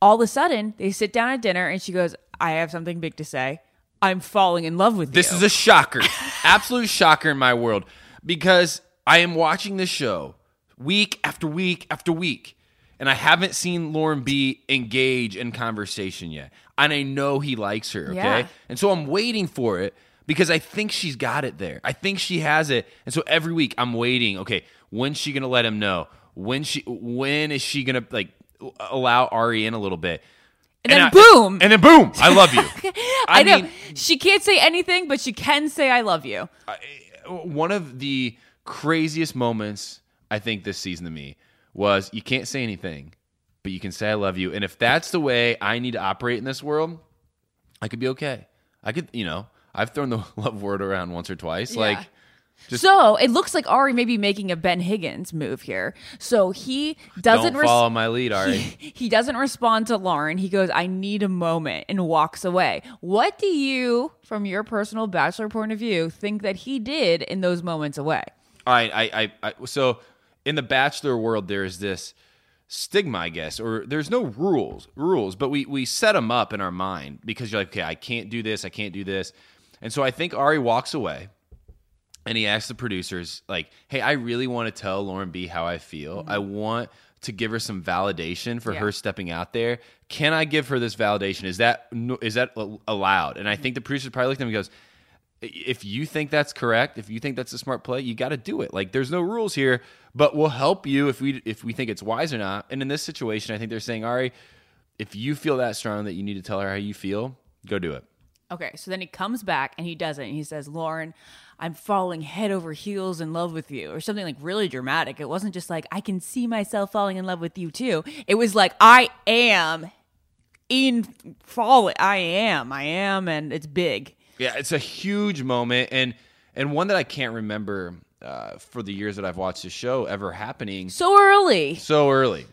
all of a sudden they sit down at dinner and she goes, "I have something big to say. I'm falling in love with This you." This is a shocker, absolute shocker in my world because I am watching this show week after week after week, and I haven't seen Lauren B engage in conversation yet. And I know he likes her, okay? Yeah. And so I'm waiting for it because I think she's got it there. I think she has it. And so every week I'm waiting, okay, when's she gonna let him know? When she when is she gonna like allow Arie in a little bit? And then I- boom. And then boom! I love you. I, know mean, she can't say anything, but she can say "I love you." one of the craziest moments I think this season to me was you can't say anything, but you can say I love you. And if that's the way I need to operate in this world, I could be okay. I could, you know, I've thrown the love word around once or twice. Like, Just- so it looks like Arie may be making a Ben Higgins move here. So he doesn't res- follow my lead, Arie. he, he doesn't respond to Lauren. He goes, "I need a moment," and walks away. What do you, from your personal bachelor point of view, think that he did in those moments away? All right, I, I, I, so in the bachelor world, there is this stigma, I guess, or there's no rules, rules, but we we set them up in our mind because you're like, okay, I can't do this, I can't do this, and so I think Arie walks away, and he asks the producers, like, hey, I really want to tell Lauren B how I feel. Mm-hmm. I want to give her some validation for Yeah. her stepping out there. Can I give her this validation? Is that is that allowed? And I mm-hmm. think the producer probably looked at him and goes if you think that's correct, if you think that's a smart play, you got to do it. Like there's no rules here, but we'll help you if we if we think it's wise or not. And in this situation, I think they're saying, Arie, if you feel that strong that you need to tell her how you feel, go do it. Okay, so then he comes back and he does it. And he says, Lauren, I'm falling head over heels in love with you, or something like really dramatic. It wasn't just like, I can see myself falling in love with you too. It was like, I am in falling. I am. I am. And it's big. Yeah, it's a huge moment and and one that I can't remember uh, for the years that I've watched the show ever happening So early. so early.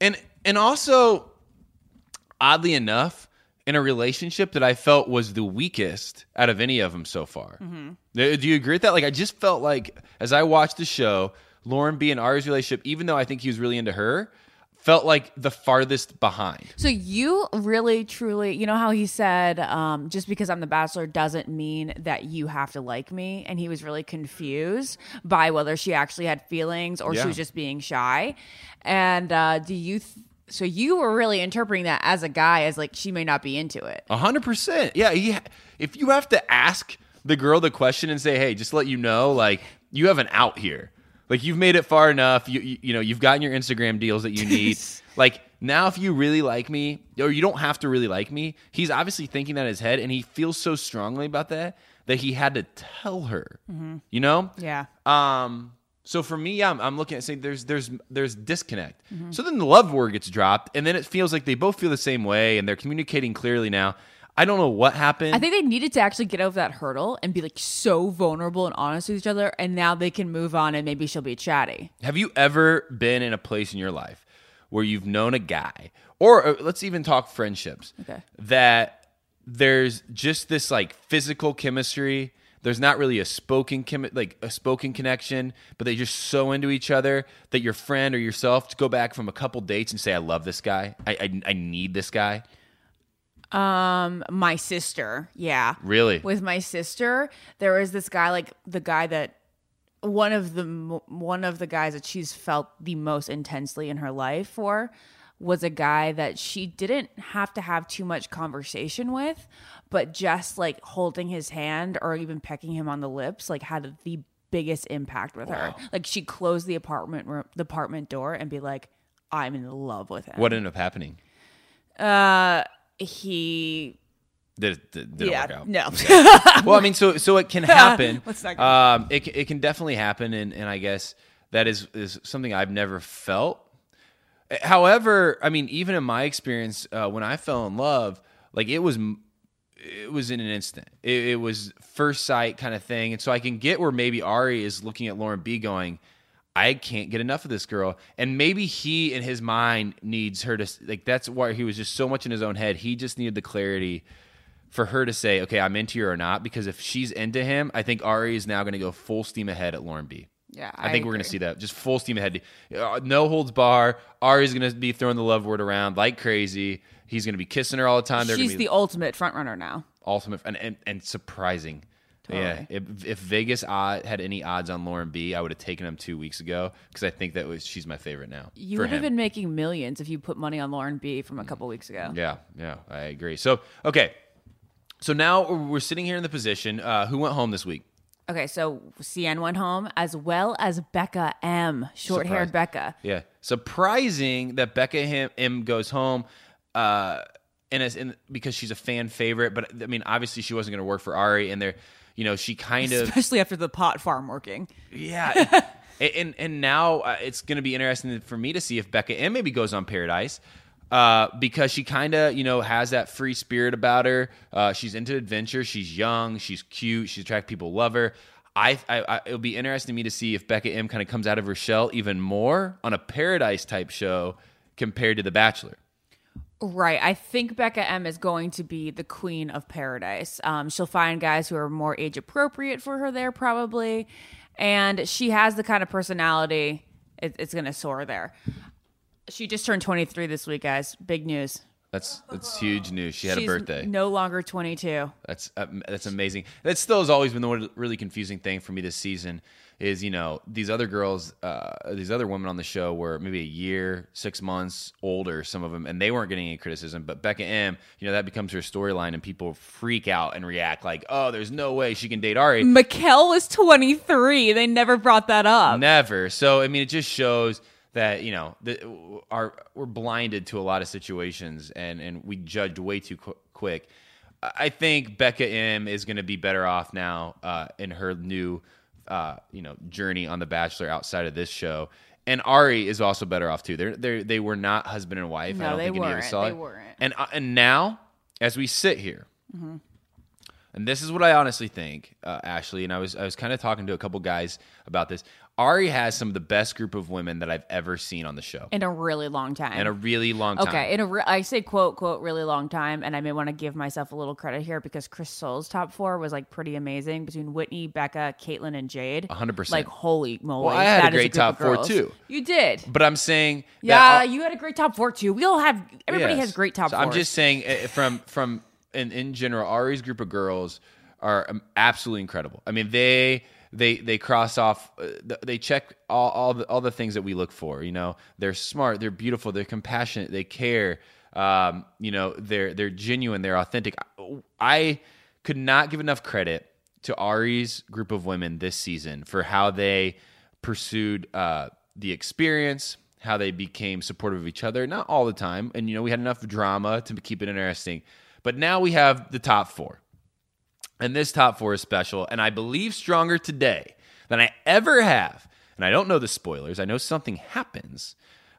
And and also oddly enough, in a relationship that I felt was the weakest out of any of them so far. Do do you agree with that? Like I just felt like as I watched the show, Lauren B and Arie's relationship, even though I think he was really into her, felt like the farthest behind. So you really, truly, you know how he said, um, just because I'm the bachelor doesn't mean that you have to like me, and he was really confused by whether she actually had feelings or Yeah. she was just being shy. And uh, do you? Th- so you were really interpreting that as a guy as like she may not be into it. A hundred percent. Yeah. He, if you have to ask the girl the question and say, "Hey, just let you know, like you have an out here. Like you've made it far enough. You you, you know you've gotten your Instagram deals that you need. like now, if you really like me, or you don't have to really like me, he's obviously thinking that in his head, and he feels so strongly about that that he had to tell her. You know. Yeah. Um. So for me, I'm, I'm looking at saying there's there's there's disconnect. So then the love word gets dropped, and then it feels like they both feel the same way, and they're communicating clearly now. I don't know what happened. I think they needed to actually get over that hurdle and be like so vulnerable and honest with each other, and now they can move on and maybe she'll be chatty. Have you ever been in a place in your life where you've known a guy, or uh, let's even talk friendships, Okay. that there's just this like physical chemistry. There's not really a spoken chemi- like a spoken connection, but they just so into each other that your friend or yourself to go back from a couple dates and say, "I love this guy. I I, I need this guy." Um, my sister, yeah, Really? with my sister, there was this guy, like the guy that one of the one of the guys that she's felt the most intensely in her life for was a guy that she didn't have to have too much conversation with, but just like holding his hand or even pecking him on the lips, like had the biggest impact with her. Like she closed the apartment room, the apartment door, and be like, "I'm in love with him." What ended up happening? Uh, he. Did it did, did yeah. work out? No. well, I mean, so so it can happen. Let's not um, it it can definitely happen, and and I guess that is is something I've never felt. However, I mean, even in my experience, uh, when I fell in love, like it was m- it was in an instant. It, it was first sight kind of thing, and so I can get where maybe Arie is looking at Lauren B, going, "I can't get enough of this girl," and maybe he in his mind needs her to like. That's why he was just so much in his own head. He just needed the clarity for her to say, "Okay, I'm into you or not." Because if she's into him, I think Arie is now going to go full steam ahead at Lauren B. Yeah, I, I think we're going to see that. Just full steam ahead. Uh, No holds bar. Arie's going to be throwing the love word around like crazy. He's going to be kissing her all the time. They're going She's to be the ultimate front runner now. ultimate and, and, and surprising. Yeah, if, if Vegas odd, had any odds on Lauren B, I would have taken him two weeks ago because I think that was she's my favorite now. You would have been making millions if you put money on Lauren B from a couple weeks ago. Yeah, yeah, I agree. So okay, so now we're sitting here in the position. Uh, who went home this week? Okay, so CN went home as well as Becca M, short haired Becca. Yeah, surprising that Becca M goes home, uh, and as in because she's a fan favorite. But I mean, obviously she wasn't going to work for Arie, and there, you know, she kind of Especially after the pot farm working. yeah. and, and and now uh, it's going to be interesting for me to see if Becca M maybe goes on Paradise. Uh, because she kind of, you know, has that free spirit about her. Uh, she's into adventure. She's young. She's cute. She's attractive. People love her. I, I, I it'll be interesting to me to see if Becca M kind of comes out of her shell even more on a Paradise type show compared to The Bachelor. Right. I think Becca M is going to be the queen of paradise. Um, she'll find guys who are more age appropriate for her there, probably. And she has the kind of personality, it, it's going to soar there. She just turned 23 this week, guys. Big news. That's that's huge news. She had She's a birthday. No longer 22. That's uh, that's amazing. That still has always been the one really confusing thing for me this season. Is you know these other girls, uh, these other women on the show were maybe a year, six months older, some of them, and they weren't getting any criticism. But Becca M, you know that becomes her storyline, and people freak out and react like, "Oh, there's no way she can date Arie." Mikkel was 23. They never brought that up. Never. So I mean, it just shows that you know that our we're blinded to a lot of situations, and and we judged way too qu- quick. I I think Becca M is going to be better off now uh, in her new uh, you know journey on The Bachelor outside of this show. And Arie is also better off too. They're, they they were not husband and wife. I No, don't they think any of us weren't. saw They it. weren't. And uh, and now, as we sit here, and this is what I honestly think, uh, Ashley. And I was I was kind of talking to a couple guys about this. Arie has some of the best group of women that I've ever seen on the show In a really long time. in a really long time. Okay, in a re- I say quote quote really long time, and I may want to give myself a little credit here because Chris Soules' top four was like pretty amazing between Whitney, Becca, Kaitlyn, and Jade. 100%. Like holy moly! Well, I had a great group top four, too. You did. But I'm saying Yeah, you had a great top four too. We all have. Everybody Yes. has great top so fours. I'm just saying uh, from from in, in general, Arie's group of girls are um, absolutely incredible. I mean, they they they cross off, uh, they check all all the, all the things that we look for. You know, they're smart, they're beautiful, they're compassionate, they care. Um, you know, they're they're genuine, they're authentic. I could not give enough credit to Arie's group of women this season for how they pursued uh, the experience, how they became supportive of each other. Not all the time, and you know we had enough drama to keep it interesting. But now we have the top four, and this top four is special, and I believe stronger today than I ever have. And I don't know the spoilers. I know something happens,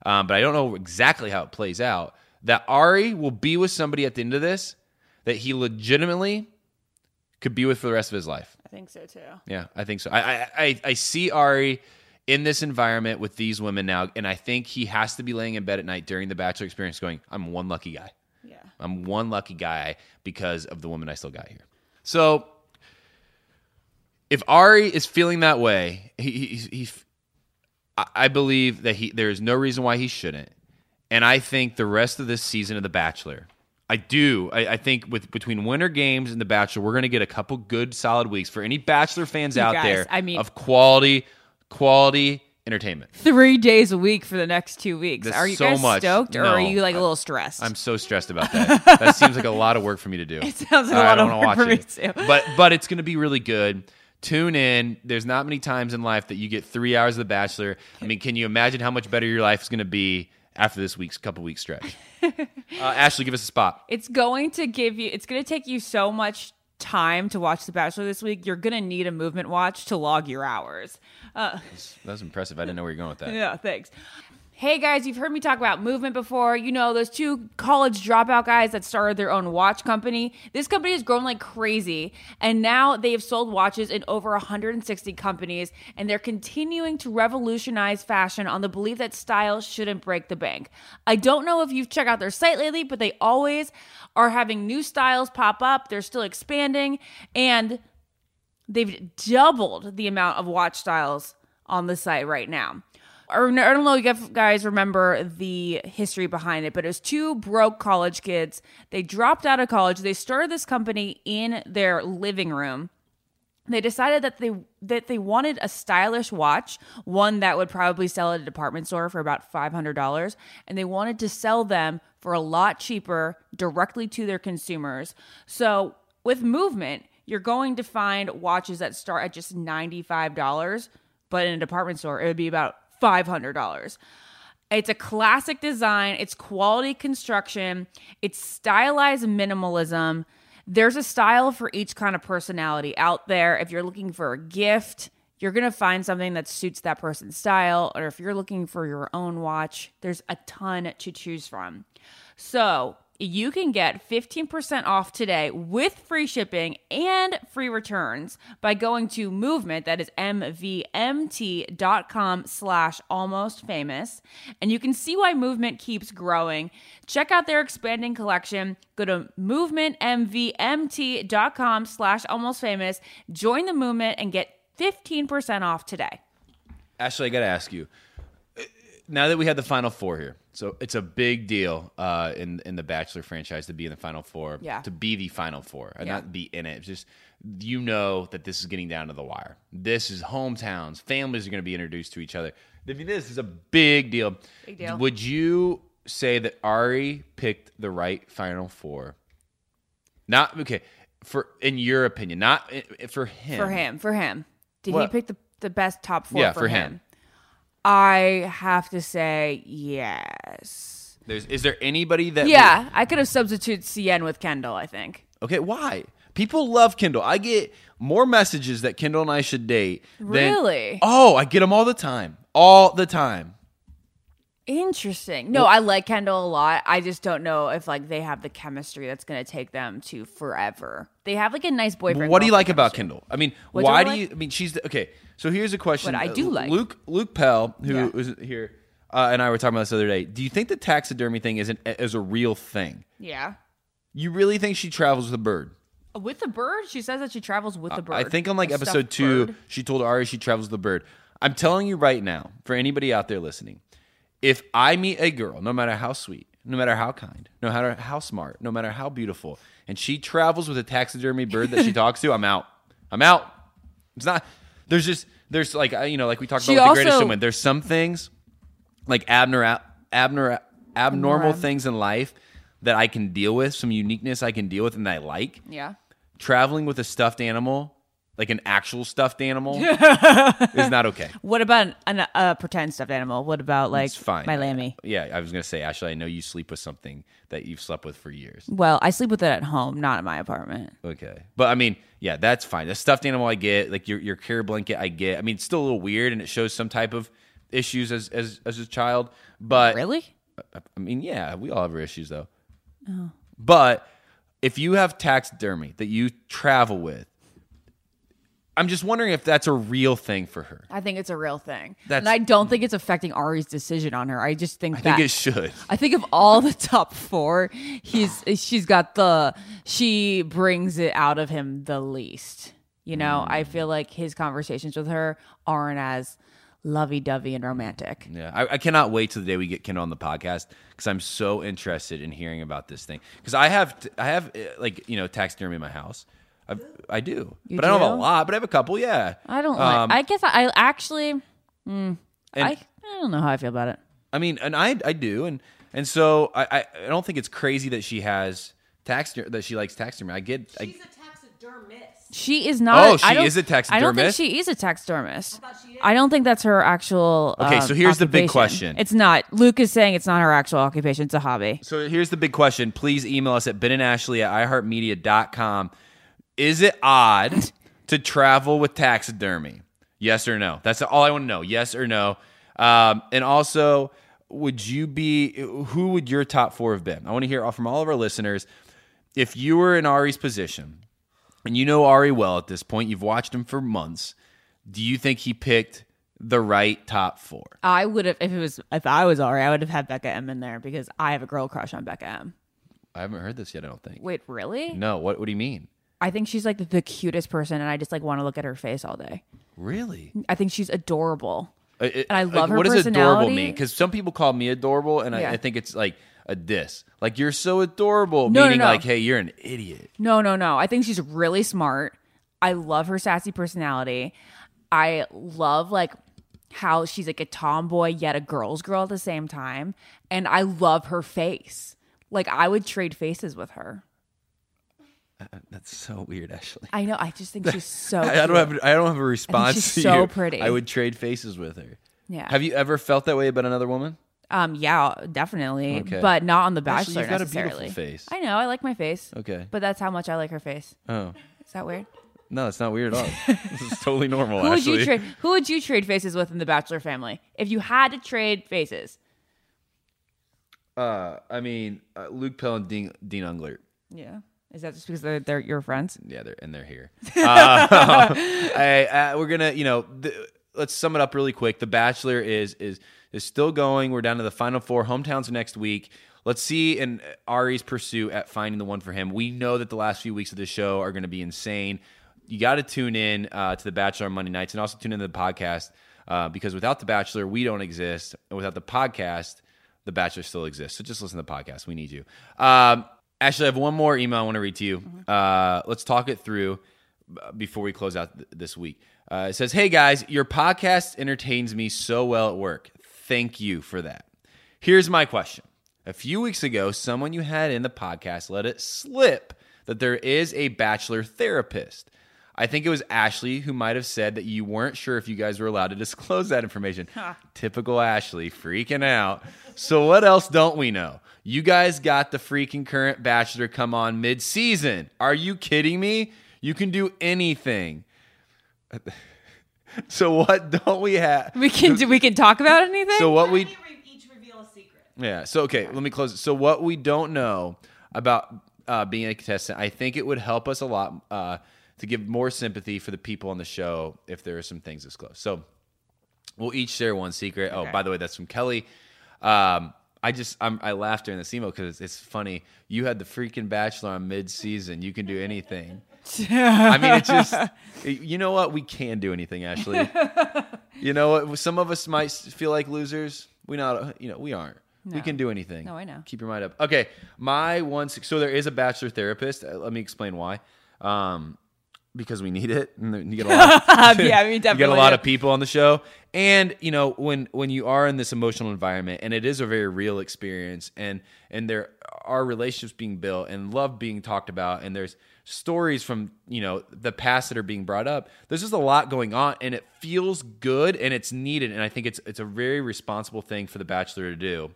um, but I don't know exactly how it plays out. That Arie will be with somebody at the end of this that he legitimately could be with for the rest of his life. I think so too. Yeah, I think so. I, I I I see Arie in this environment with these women now, and I think he has to be laying in bed at night during the bachelor experience, going, "I'm one lucky guy. Yeah. I'm one lucky guy because of the woman I still got here." So, if Arie is feeling that way, he he, he I- believe that he there is no reason why he shouldn't, and I think the rest of this season of The Bachelor. I do. I, I think with between Winter Games and The Bachelor, we're going to get a couple good, solid weeks for any Bachelor fans You out guys, there. I mean- of quality, quality entertainment. Three days a week for the next two weeks. That's are you so guys much. stoked, or No. are you like a little stressed? I'm so stressed about that. that seems like a lot of work for me to do. It sounds like a I lot don't of work for me it. too. But but it's going to be really good. Tune in. There's not many times in life that you get three hours of The Bachelor. I mean, can you imagine how much better your life is going to be after this week's couple week stretch? uh, Ashley, give us a spot. It's going to give you. It's going to take you so much time to watch The Bachelor this week. You're going to need a movement watch to log your hours. Uh, That was impressive. I didn't know where you're going with that. Yeah, thanks. Hey guys, you've heard me talk about movement before. You know, those two college dropout guys that started their own watch company. This company has grown like crazy, and now they have sold watches in over 160 companies, and they're continuing to revolutionize fashion on the belief that style shouldn't break the bank. I don't know if you've checked out their site lately, but they always are having new styles pop up. They're still expanding, and they've doubled the amount of watch styles on the site right now. Or I don't know if you guys remember the history behind it, but it was two broke college kids. They dropped out of college. They started this company in their living room. They decided that they that they wanted a stylish watch, one that would probably sell at a department store for about $500, and they wanted to sell them for a lot cheaper directly to their consumers. So, with Movement, you're going to find watches that start at just $95, but in a department store it would be about $500. It's a classic design, it's quality construction, it's stylized minimalism. There's a style for each kind of personality out there. If you're looking for a gift, you're going to find something that suits that person's style. Or if you're looking for your own watch, there's a ton to choose from. So, you can get 15% off today with free shipping and free returns by going to movement that is mvmt.com slash almost famous and you can see why movement keeps growing. Check out their expanding collection. Go to movementmvmt.com slash almost famous. Join the movement and get 15% off today. Ashley, I got to ask you. Now that we have the final four here, so it's a big deal uh, in in the Bachelor franchise to be in the final four. Yeah. To be the final four and Yeah. not be in it. It's just you know that this is getting down to the wire. This is hometowns. Families are going to be introduced to each other. I mean, this is a big deal. Big deal. Would you say that Arie picked the right final four? Not okay for in your opinion, not for him. for him for him did he pick the, the best top four Yeah, for, for him? him. I have to say yes There's is there anybody that yeah i could have substituted cn with kendall i think Okay, why? People love Kendall. I get more messages that Kendall and I should date. Than, Really? Oh, I get them all the time. All the time. Interesting. No, I like Kendall a lot. I just don't know if like they have the chemistry that's going to take them to forever. They have like a nice boyfriend. what do you like about. Kendall? I mean, What do why I do like? you? I mean, she's the, okay. So here's a question. What I do Uh, like. Luke Luke Pell, who Yeah. was here, uh, and I were talking about this the other day. Do you think the taxidermy thing is an, is a real thing? Yeah. You really think she travels with a bird? With a bird, she says that she travels with the bird. I think on like A episode two, bird. she told Ari she travels with the bird. I'm telling you right now, for anybody out there listening, if I meet a girl, no matter how sweet, no matter how kind, no matter how smart, no matter how beautiful, and she travels with a taxidermy bird that she talks to, I'm out. I'm out. It's not. There's just there's like you know like we talked She about with the greatest showman. There's some things like abnor abnor abnormal Abnorm- things in life that I can deal with, some uniqueness I can deal with, and that I like Yeah. traveling with a stuffed animal, like an actual stuffed animal, is not okay. What about an, a pretend stuffed animal? What about like It's fine. my lammy? Yeah, I was gonna say, Ashley, I know you sleep with something that you've slept with for years. Well, I sleep with it at home, not in my apartment. Okay, but I mean, yeah, that's fine. A stuffed animal, I get. Like your your care blanket, I get. I mean, it's still a little weird, and it shows some type of issues as as as a child. But Really? I mean, yeah, we all have our issues though. Oh. But if you have taxidermy that you travel with, I'm just wondering if that's a real thing for her. I think it's a real thing. That's- and I don't think it's affecting Arie's decision on her. I just think I that think it should. I think of all the top four, he's she's got the she brings it out of him the least. You know, I feel like his conversations with her aren't as lovey dovey and romantic. Yeah, I, I cannot wait till the day we get Kendall on the podcast because I'm so interested in hearing about this thing. Because I have, t- I have uh, like you know taxidermy in my house. I, I do, You but I don't have a lot. But I have a couple. Yeah, I don't Um, like. I guess I, I actually, mm, I, I don't know how I feel about it. I mean, and I I do, and and so I I, I don't think it's crazy that she has taxidermy that she likes taxidermy. I get. I, She's a taxidermist. She is not. Oh, she I don't- is a I don't think she is a taxidermist. thought she is. I don't think that's her actual. Okay, uh, so here's the big question. It's not. Luke is saying it's not her actual occupation. It's a hobby. So here's the big question. Please email us at Ben and Ashley at iHeartMedia.com. Is it odd to travel with taxidermy? Yes or no? That's all I want to know. Yes or no? Um, and also, would you be, who would your top four have been? I want to hear from all of our listeners. If you were in Arie's position, and you know Arie well at this point, you've watched him for months, do you think he picked the right top four? I would have if it was if I was Arie, I would have had Becca M in there because I have a girl crush on Becca M. I haven't heard this yet, I don't think. Wait, really? No, what, what do you mean? I think she's like the, cutest person, and I just like want to look at her face all day. Really? I think she's adorable. Uh, it- And I love her What does adorable mean? Because some people call me adorable, and Yeah. I, I think it's like a diss. Like you're so adorable, No, no, meaning no. like, hey, you're an idiot. No, no, no. I think she's really smart. I love her sassy personality. I love like how she's like a tomboy yet a girl's girl at the same time. And I love her face. Like I would trade faces with her. That's so weird, Ashley. I know. I just think she's so. I, I don't have I don't have a response. she's to so you. pretty. I would trade faces with her. Yeah. Have you ever felt that way about another woman? Um. Yeah. Definitely. Okay. But not on The Ashley, Bachelor you've got a beautiful face. I know. I like my face. Okay. But that's how much I like her face. Oh Is that weird? no, it's not weird at all. this is totally normal. Who would Ashley. you trade? Who would you trade faces with in the Bachelor family if you had to trade faces? Uh, I mean, uh, Luke Pell and Dean, Dean Unglert. Yeah. Is that just because they're, they're your friends? Yeah, they're and they're here. Uh, I, uh, we're gonna, you know, the, let's sum it up really quick. The Bachelor is is is still going. We're down to the final four. Hometowns next week. Let's see in Arie's pursuit at finding the one for him. We know that the last few weeks of the show are going to be insane. You got to tune in uh, to the Bachelor on Monday nights, and also tune into the podcast uh, because without the Bachelor, we don't exist, and without the podcast, the Bachelor still exists. So just listen to the podcast. We need you. Um, Ashley, I have one more email I want to read to you. Uh, let's talk it through uh, before we close out th- this week. Uh, it says, Hey guys, your podcast entertains me so well at work. Thank you for that. Here's my question. A few weeks ago, someone you had in the podcast let it slip that there is a bachelor therapist. I think it was Ashley who might have said that you weren't sure if you guys were allowed to disclose that information. Typical Ashley, freaking out. So, what else don't we know? You guys got the freaking current bachelor come on mid season. Are you kidding me? You can do anything. So, what don't we have? We can do. We can talk about anything. So, what we Why don't you re- each reveal a secret? yeah. So okay, let me close it. So what we don't know about uh, being a contestant, I think it would help us a lot uh, to give more sympathy for the people on the show if there are some things disclosed. So we'll each share one secret. Oh, by the way, that's from Kelly. Um, I just I'm, I laughed during this email because it's, it's funny. You had the freaking Bachelor on mid season. You can do anything. I mean, it's just you know what we can do anything, Ashley. You know what? Some of us might feel like losers. We not, you know, we aren't. We can do anything. No, I know. Keep your mind up. Okay, my one. So there is a bachelor therapist. Uh, Let me explain why. Um, because we need it. And you get a lot. Yeah, we You get a lot of people on the show, and you know when when you are in this emotional environment, and it is a very real experience, and and there are relationships being built and love being talked about, and there's stories from you know the past that are being brought up. There's just a lot going on, and it feels good, and it's needed, and I think it's it's a very responsible thing for the Bachelor to do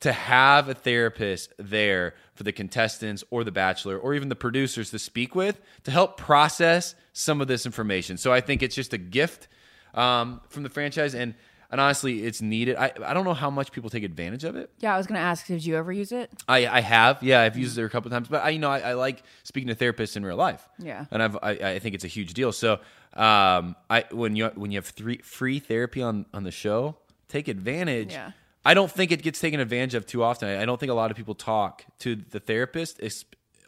to have a therapist there for the contestants or the bachelor or even the producers to speak with to help process some of this information. So I think it's just a gift um, from the franchise, and and honestly, it's needed. I I don't know how much people take advantage of it. yeah, I was gonna ask. Did you ever use it? I, I have, yeah, I've used it a couple of times, but I, you know, I, I like speaking to therapists in real life. Yeah. and I've, I, I think it's a huge deal. So, um, I when you when you have three free therapy on on the show, take advantage. Yeah. I don't think it gets taken advantage of too often. I, don't think a lot of people talk to the therapist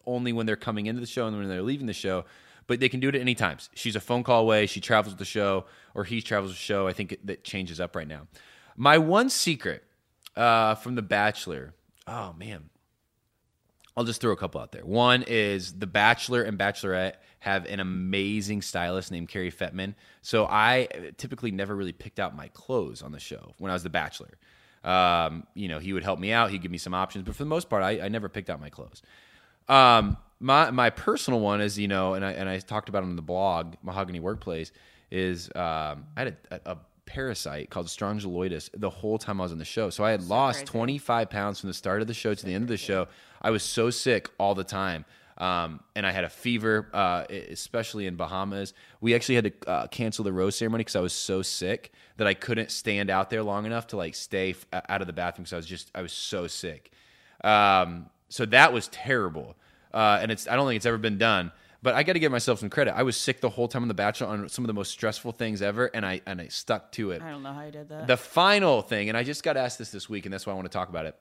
only when they're coming into the show and when they're leaving the show. But they can do it at any times. She's a phone call away. She travels with the show, or he travels with the show. I think it, that changes up right now. My one secret uh, from The Bachelor. Oh man, I'll just throw a couple out there. One is The Bachelor and Bachelorette have an amazing stylist named Cary Fetman. So I typically never really picked out my clothes on the show when I was The Bachelor. Um, you know, he would help me out. He'd give me some options, but for the most part, I, I never picked out my clothes. Um, my my personal one is you know, and I and I talked about it on the blog, Mahogany Workplace, is um, I had a, a parasite called strongyloides the whole time I was on the show. So I had lost crazy. 25 pounds from the start of the show to the end of the show. I was so sick all the time. Um, and I had a fever, uh, especially in Bahamas. We actually had to uh, cancel the rose ceremony because I was so sick that I couldn't stand out there long enough to like stay f- out of the bathroom because I was just I was so sick. Um, so that was terrible, uh, and it's I don't think it's ever been done. But I got to give myself some credit. I was sick the whole time on The Bachelor on some of the most stressful things ever, and I and I stuck to it. I don't know how you did that. The final thing, and I just got asked this this week, and that's why I want to talk about it.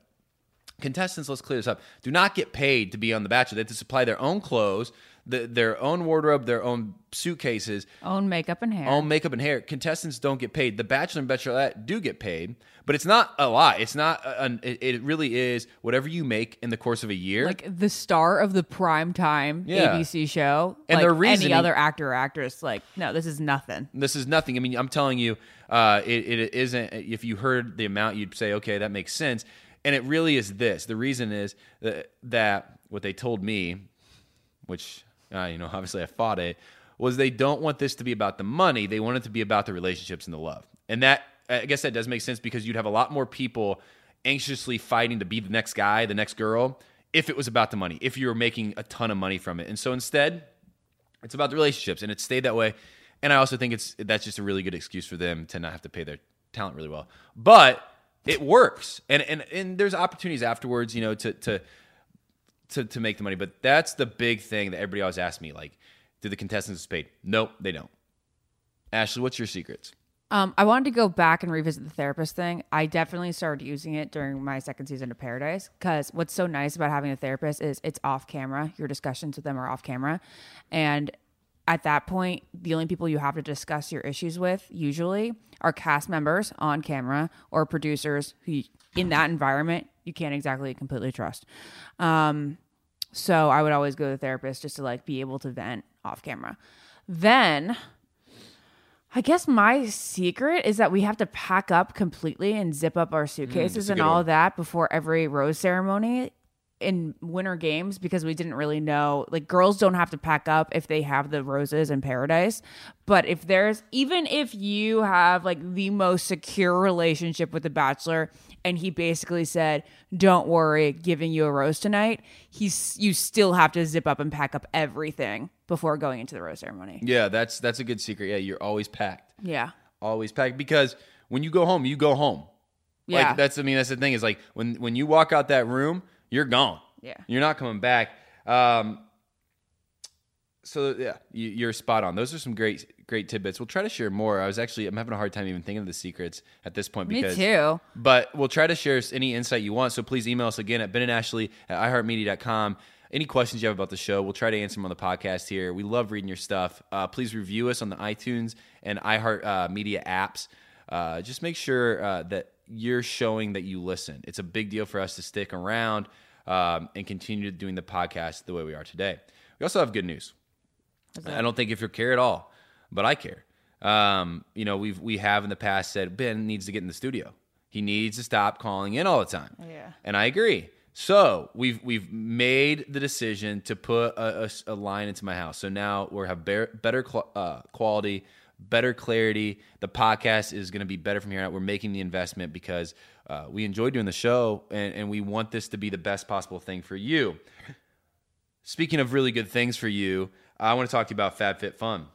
Contestants, let's clear this up. Do not get paid to be on The Bachelor. They have to supply their own clothes, the, their own wardrobe, their own suitcases, Own makeup and hair. own makeup and hair. Contestants don't get paid. The Bachelor and Bachelorette do get paid, but it's not a lot. It's not. An- it, it really is whatever you make in the course of a year. like the star of the prime time Yeah. ABC show, And like their any other actor or actress, like no, this is nothing. this is nothing. I mean, I'm telling you, uh, it, it isn't. If you heard the amount, you'd say, okay, that makes sense. And it really is this. The reason is that, what they told me, which uh, you know, obviously I fought it, was they don't want this to be about the money. They want it to be about the relationships and the love. And that, I guess, that does make sense because you'd have a lot more people anxiously fighting to be the next guy, the next girl, if it was about the money. If you were making a ton of money from it, and so instead, it's about the relationships, and it stayed that way. And I also think it's that's just a really good excuse for them to not have to pay their talent really well. But it works, and and and there's opportunities afterwards, you know, to to to to make the money. But that's the big thing that everybody always asks me, like, do the contestants paid? Nope, they don't. Ashley, what's your secrets? Um, I wanted to go back and revisit the therapist thing. I definitely started using it during my second season of Paradise because what's so nice about having a therapist is it's off camera. Your discussions with them are off camera, and at that point, the only people you have to discuss your issues with usually are cast members on camera or producers who, in that environment, you can't exactly completely trust. Um, so I would always go to the therapist just to like be able to vent off camera. Then I guess my secret is that we have to pack up completely and zip up our suitcases a and all that before every rose ceremony in winter games because we didn't really know like girls don't have to pack up if they have the roses in paradise but if there's even if you have like the most secure relationship with the bachelor and he basically said don't worry giving you a rose tonight he's you still have to zip up and pack up everything before going into the rose ceremony Yeah, that's that's a good secret. Yeah, you're always packed. yeah always packed because when you go home, you go home. Yeah. Like that's I mean that's the thing is like when when you walk out that room, you're gone. Yeah. You're not coming back. Um so yeah, you, you're spot on. Those are some great great tidbits. We'll try to share more. I was actually I'm having a hard time even thinking of the secrets at this point Because, Me too. but we'll try to share any insight you want. So please email us again at Ben and Ashley at iHeartMedia.com. Any questions you have about the show, we'll try to answer them on the podcast here. We love reading your stuff. Uh, please review us on the iTunes and iHeartMedia uh, apps. Uh, just make sure uh, that you're showing that you listen. It's a big deal for us to stick around um, and continue doing the podcast the way we are today. We also have good news. I don't think if you care at all, but I care. Um, you know, we've we have in the past said Ben needs to get in the studio. He needs to stop calling in all the time. Yeah. and I agree. So we've we've made the decision to put a, a- a line into my house. So now we have better, better uh, quality, better clarity. The podcast is going to be better from here on out. We're making the investment because uh, we enjoy doing the show, and, and we want this to be the best possible thing for you. Speaking of really good things for you, I want to talk to you about FabFitFun.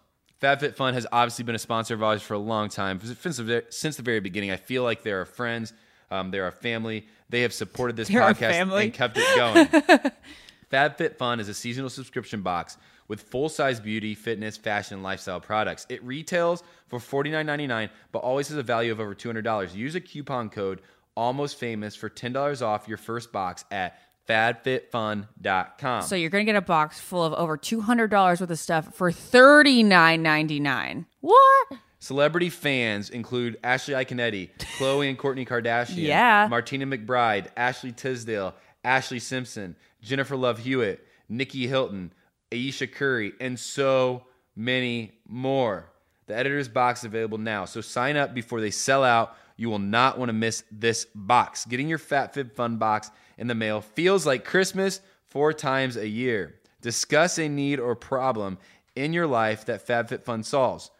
FabFitFun has obviously been a sponsor of ours for a long time. Since the, very- since the very beginning, I feel like they're our friends, um, they're our family. They have supported this They're podcast and kept it going. FabFitFun is a seasonal subscription box with full-size beauty, fitness, fashion, and lifestyle products. It retails for $49.99, but always has a value of over $200. Use a coupon code Almost Famous for $10 off your first box at FabFitFun.com. So you're gonna get a box full of over two hundred dollars worth of stuff for thirty nine ninety nine. What? Celebrity fans include Ashley Iaconetti, Chloe and Kourtney Kardashian, Yeah. Martina McBride, Ashley Tisdale, Ashlee Simpson, Jennifer Love Hewitt, Nicky Hilton, Ayesha Curry, and so many more. The editor's box is available now, so sign up before they sell out. You will not want to miss this box. Getting your Fat Fib Fun box in the mail feels like Christmas four times a year. Discuss a need or problem in your life that FabFitFun solves.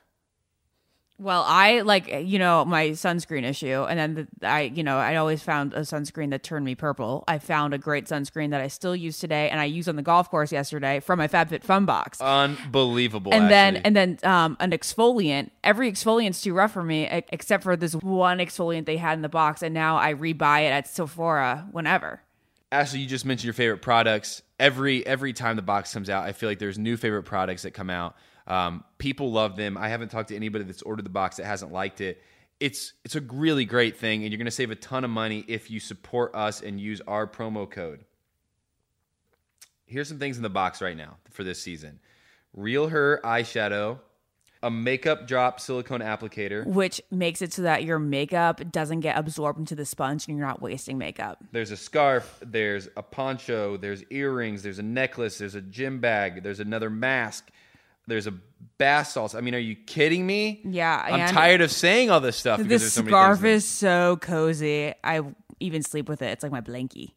Well, I like you know my sunscreen issue, and then the, I you know I always found a sunscreen that turned me purple. I found a great sunscreen that I still use today, and I used on the golf course yesterday from my FabFitFun box. Unbelievable. and then and then um, an exfoliant. Every exfoliant's too rough for me, except for this one exfoliant they had in the box, and now I rebuy it at Sephora whenever. Ashley, you just mentioned your favorite products. Every every time the box comes out, I feel like there's new favorite products that come out. Um, people love them. I haven't talked to anybody that's ordered the box that hasn't liked it. It's it's a really great thing, and you're going to save a ton of money if you support us and use our promo code. Here's some things in the box right now for this season: Real Her eyeshadow, a makeup drop silicone applicator. Which makes it so that your makeup doesn't get absorbed into the sponge and you're not wasting makeup. There's a scarf, there's a poncho, there's earrings, there's a necklace, there's a gym bag, there's another mask, there's a bath salts. I mean, are you kidding me? Yeah, I'm tired of saying all this stuff. because This there's so many scarf in so cozy. I even sleep with it. It's like my blankie.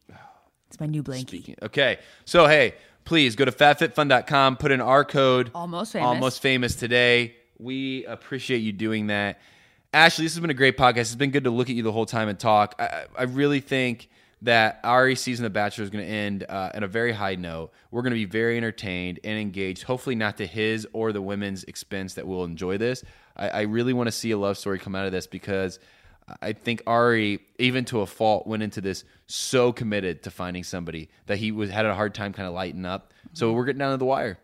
It's my new blankie. Speaking- Okay, so hey, please go to fabfitfun.com, put in our code. Almost famous. Almost famous today. We appreciate you doing that. Ashley, this has been a great podcast. It's been good to look at you the whole time and talk. I, I I really think that our season of Bachelor is going to end uh, a very high note. We're going to be very entertained and engaged. Hopefully, not to his or the women's expense that we'll enjoy this. I, I really want to see a love story come out of this because I think Arie, even to a fault, went into this so committed to finding somebody that he was had a hard time kind of lighting up. So we're getting down to the wire.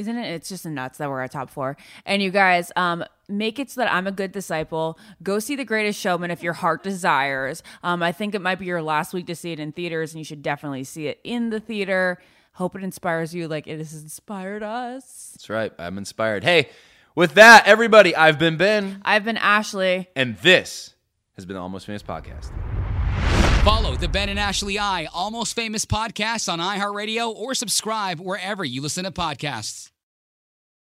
Isn't it? It's just nuts that we're at top four. And you guys, um, make it so that I'm a good disciple. Go see The Greatest Showman if your heart desires. Um, I think it might be your last week to see it in theaters, and you should definitely see it in the theater. Hope it inspires you like it has inspired us. That's right. I'm inspired. Hey, with that, everybody, I've been Ben, I've been Ashley. and this has been the Almost Famous Podcast. Follow the Ben and Ashley I Almost Famous podcast on iHeartRadio or subscribe wherever you listen to podcasts.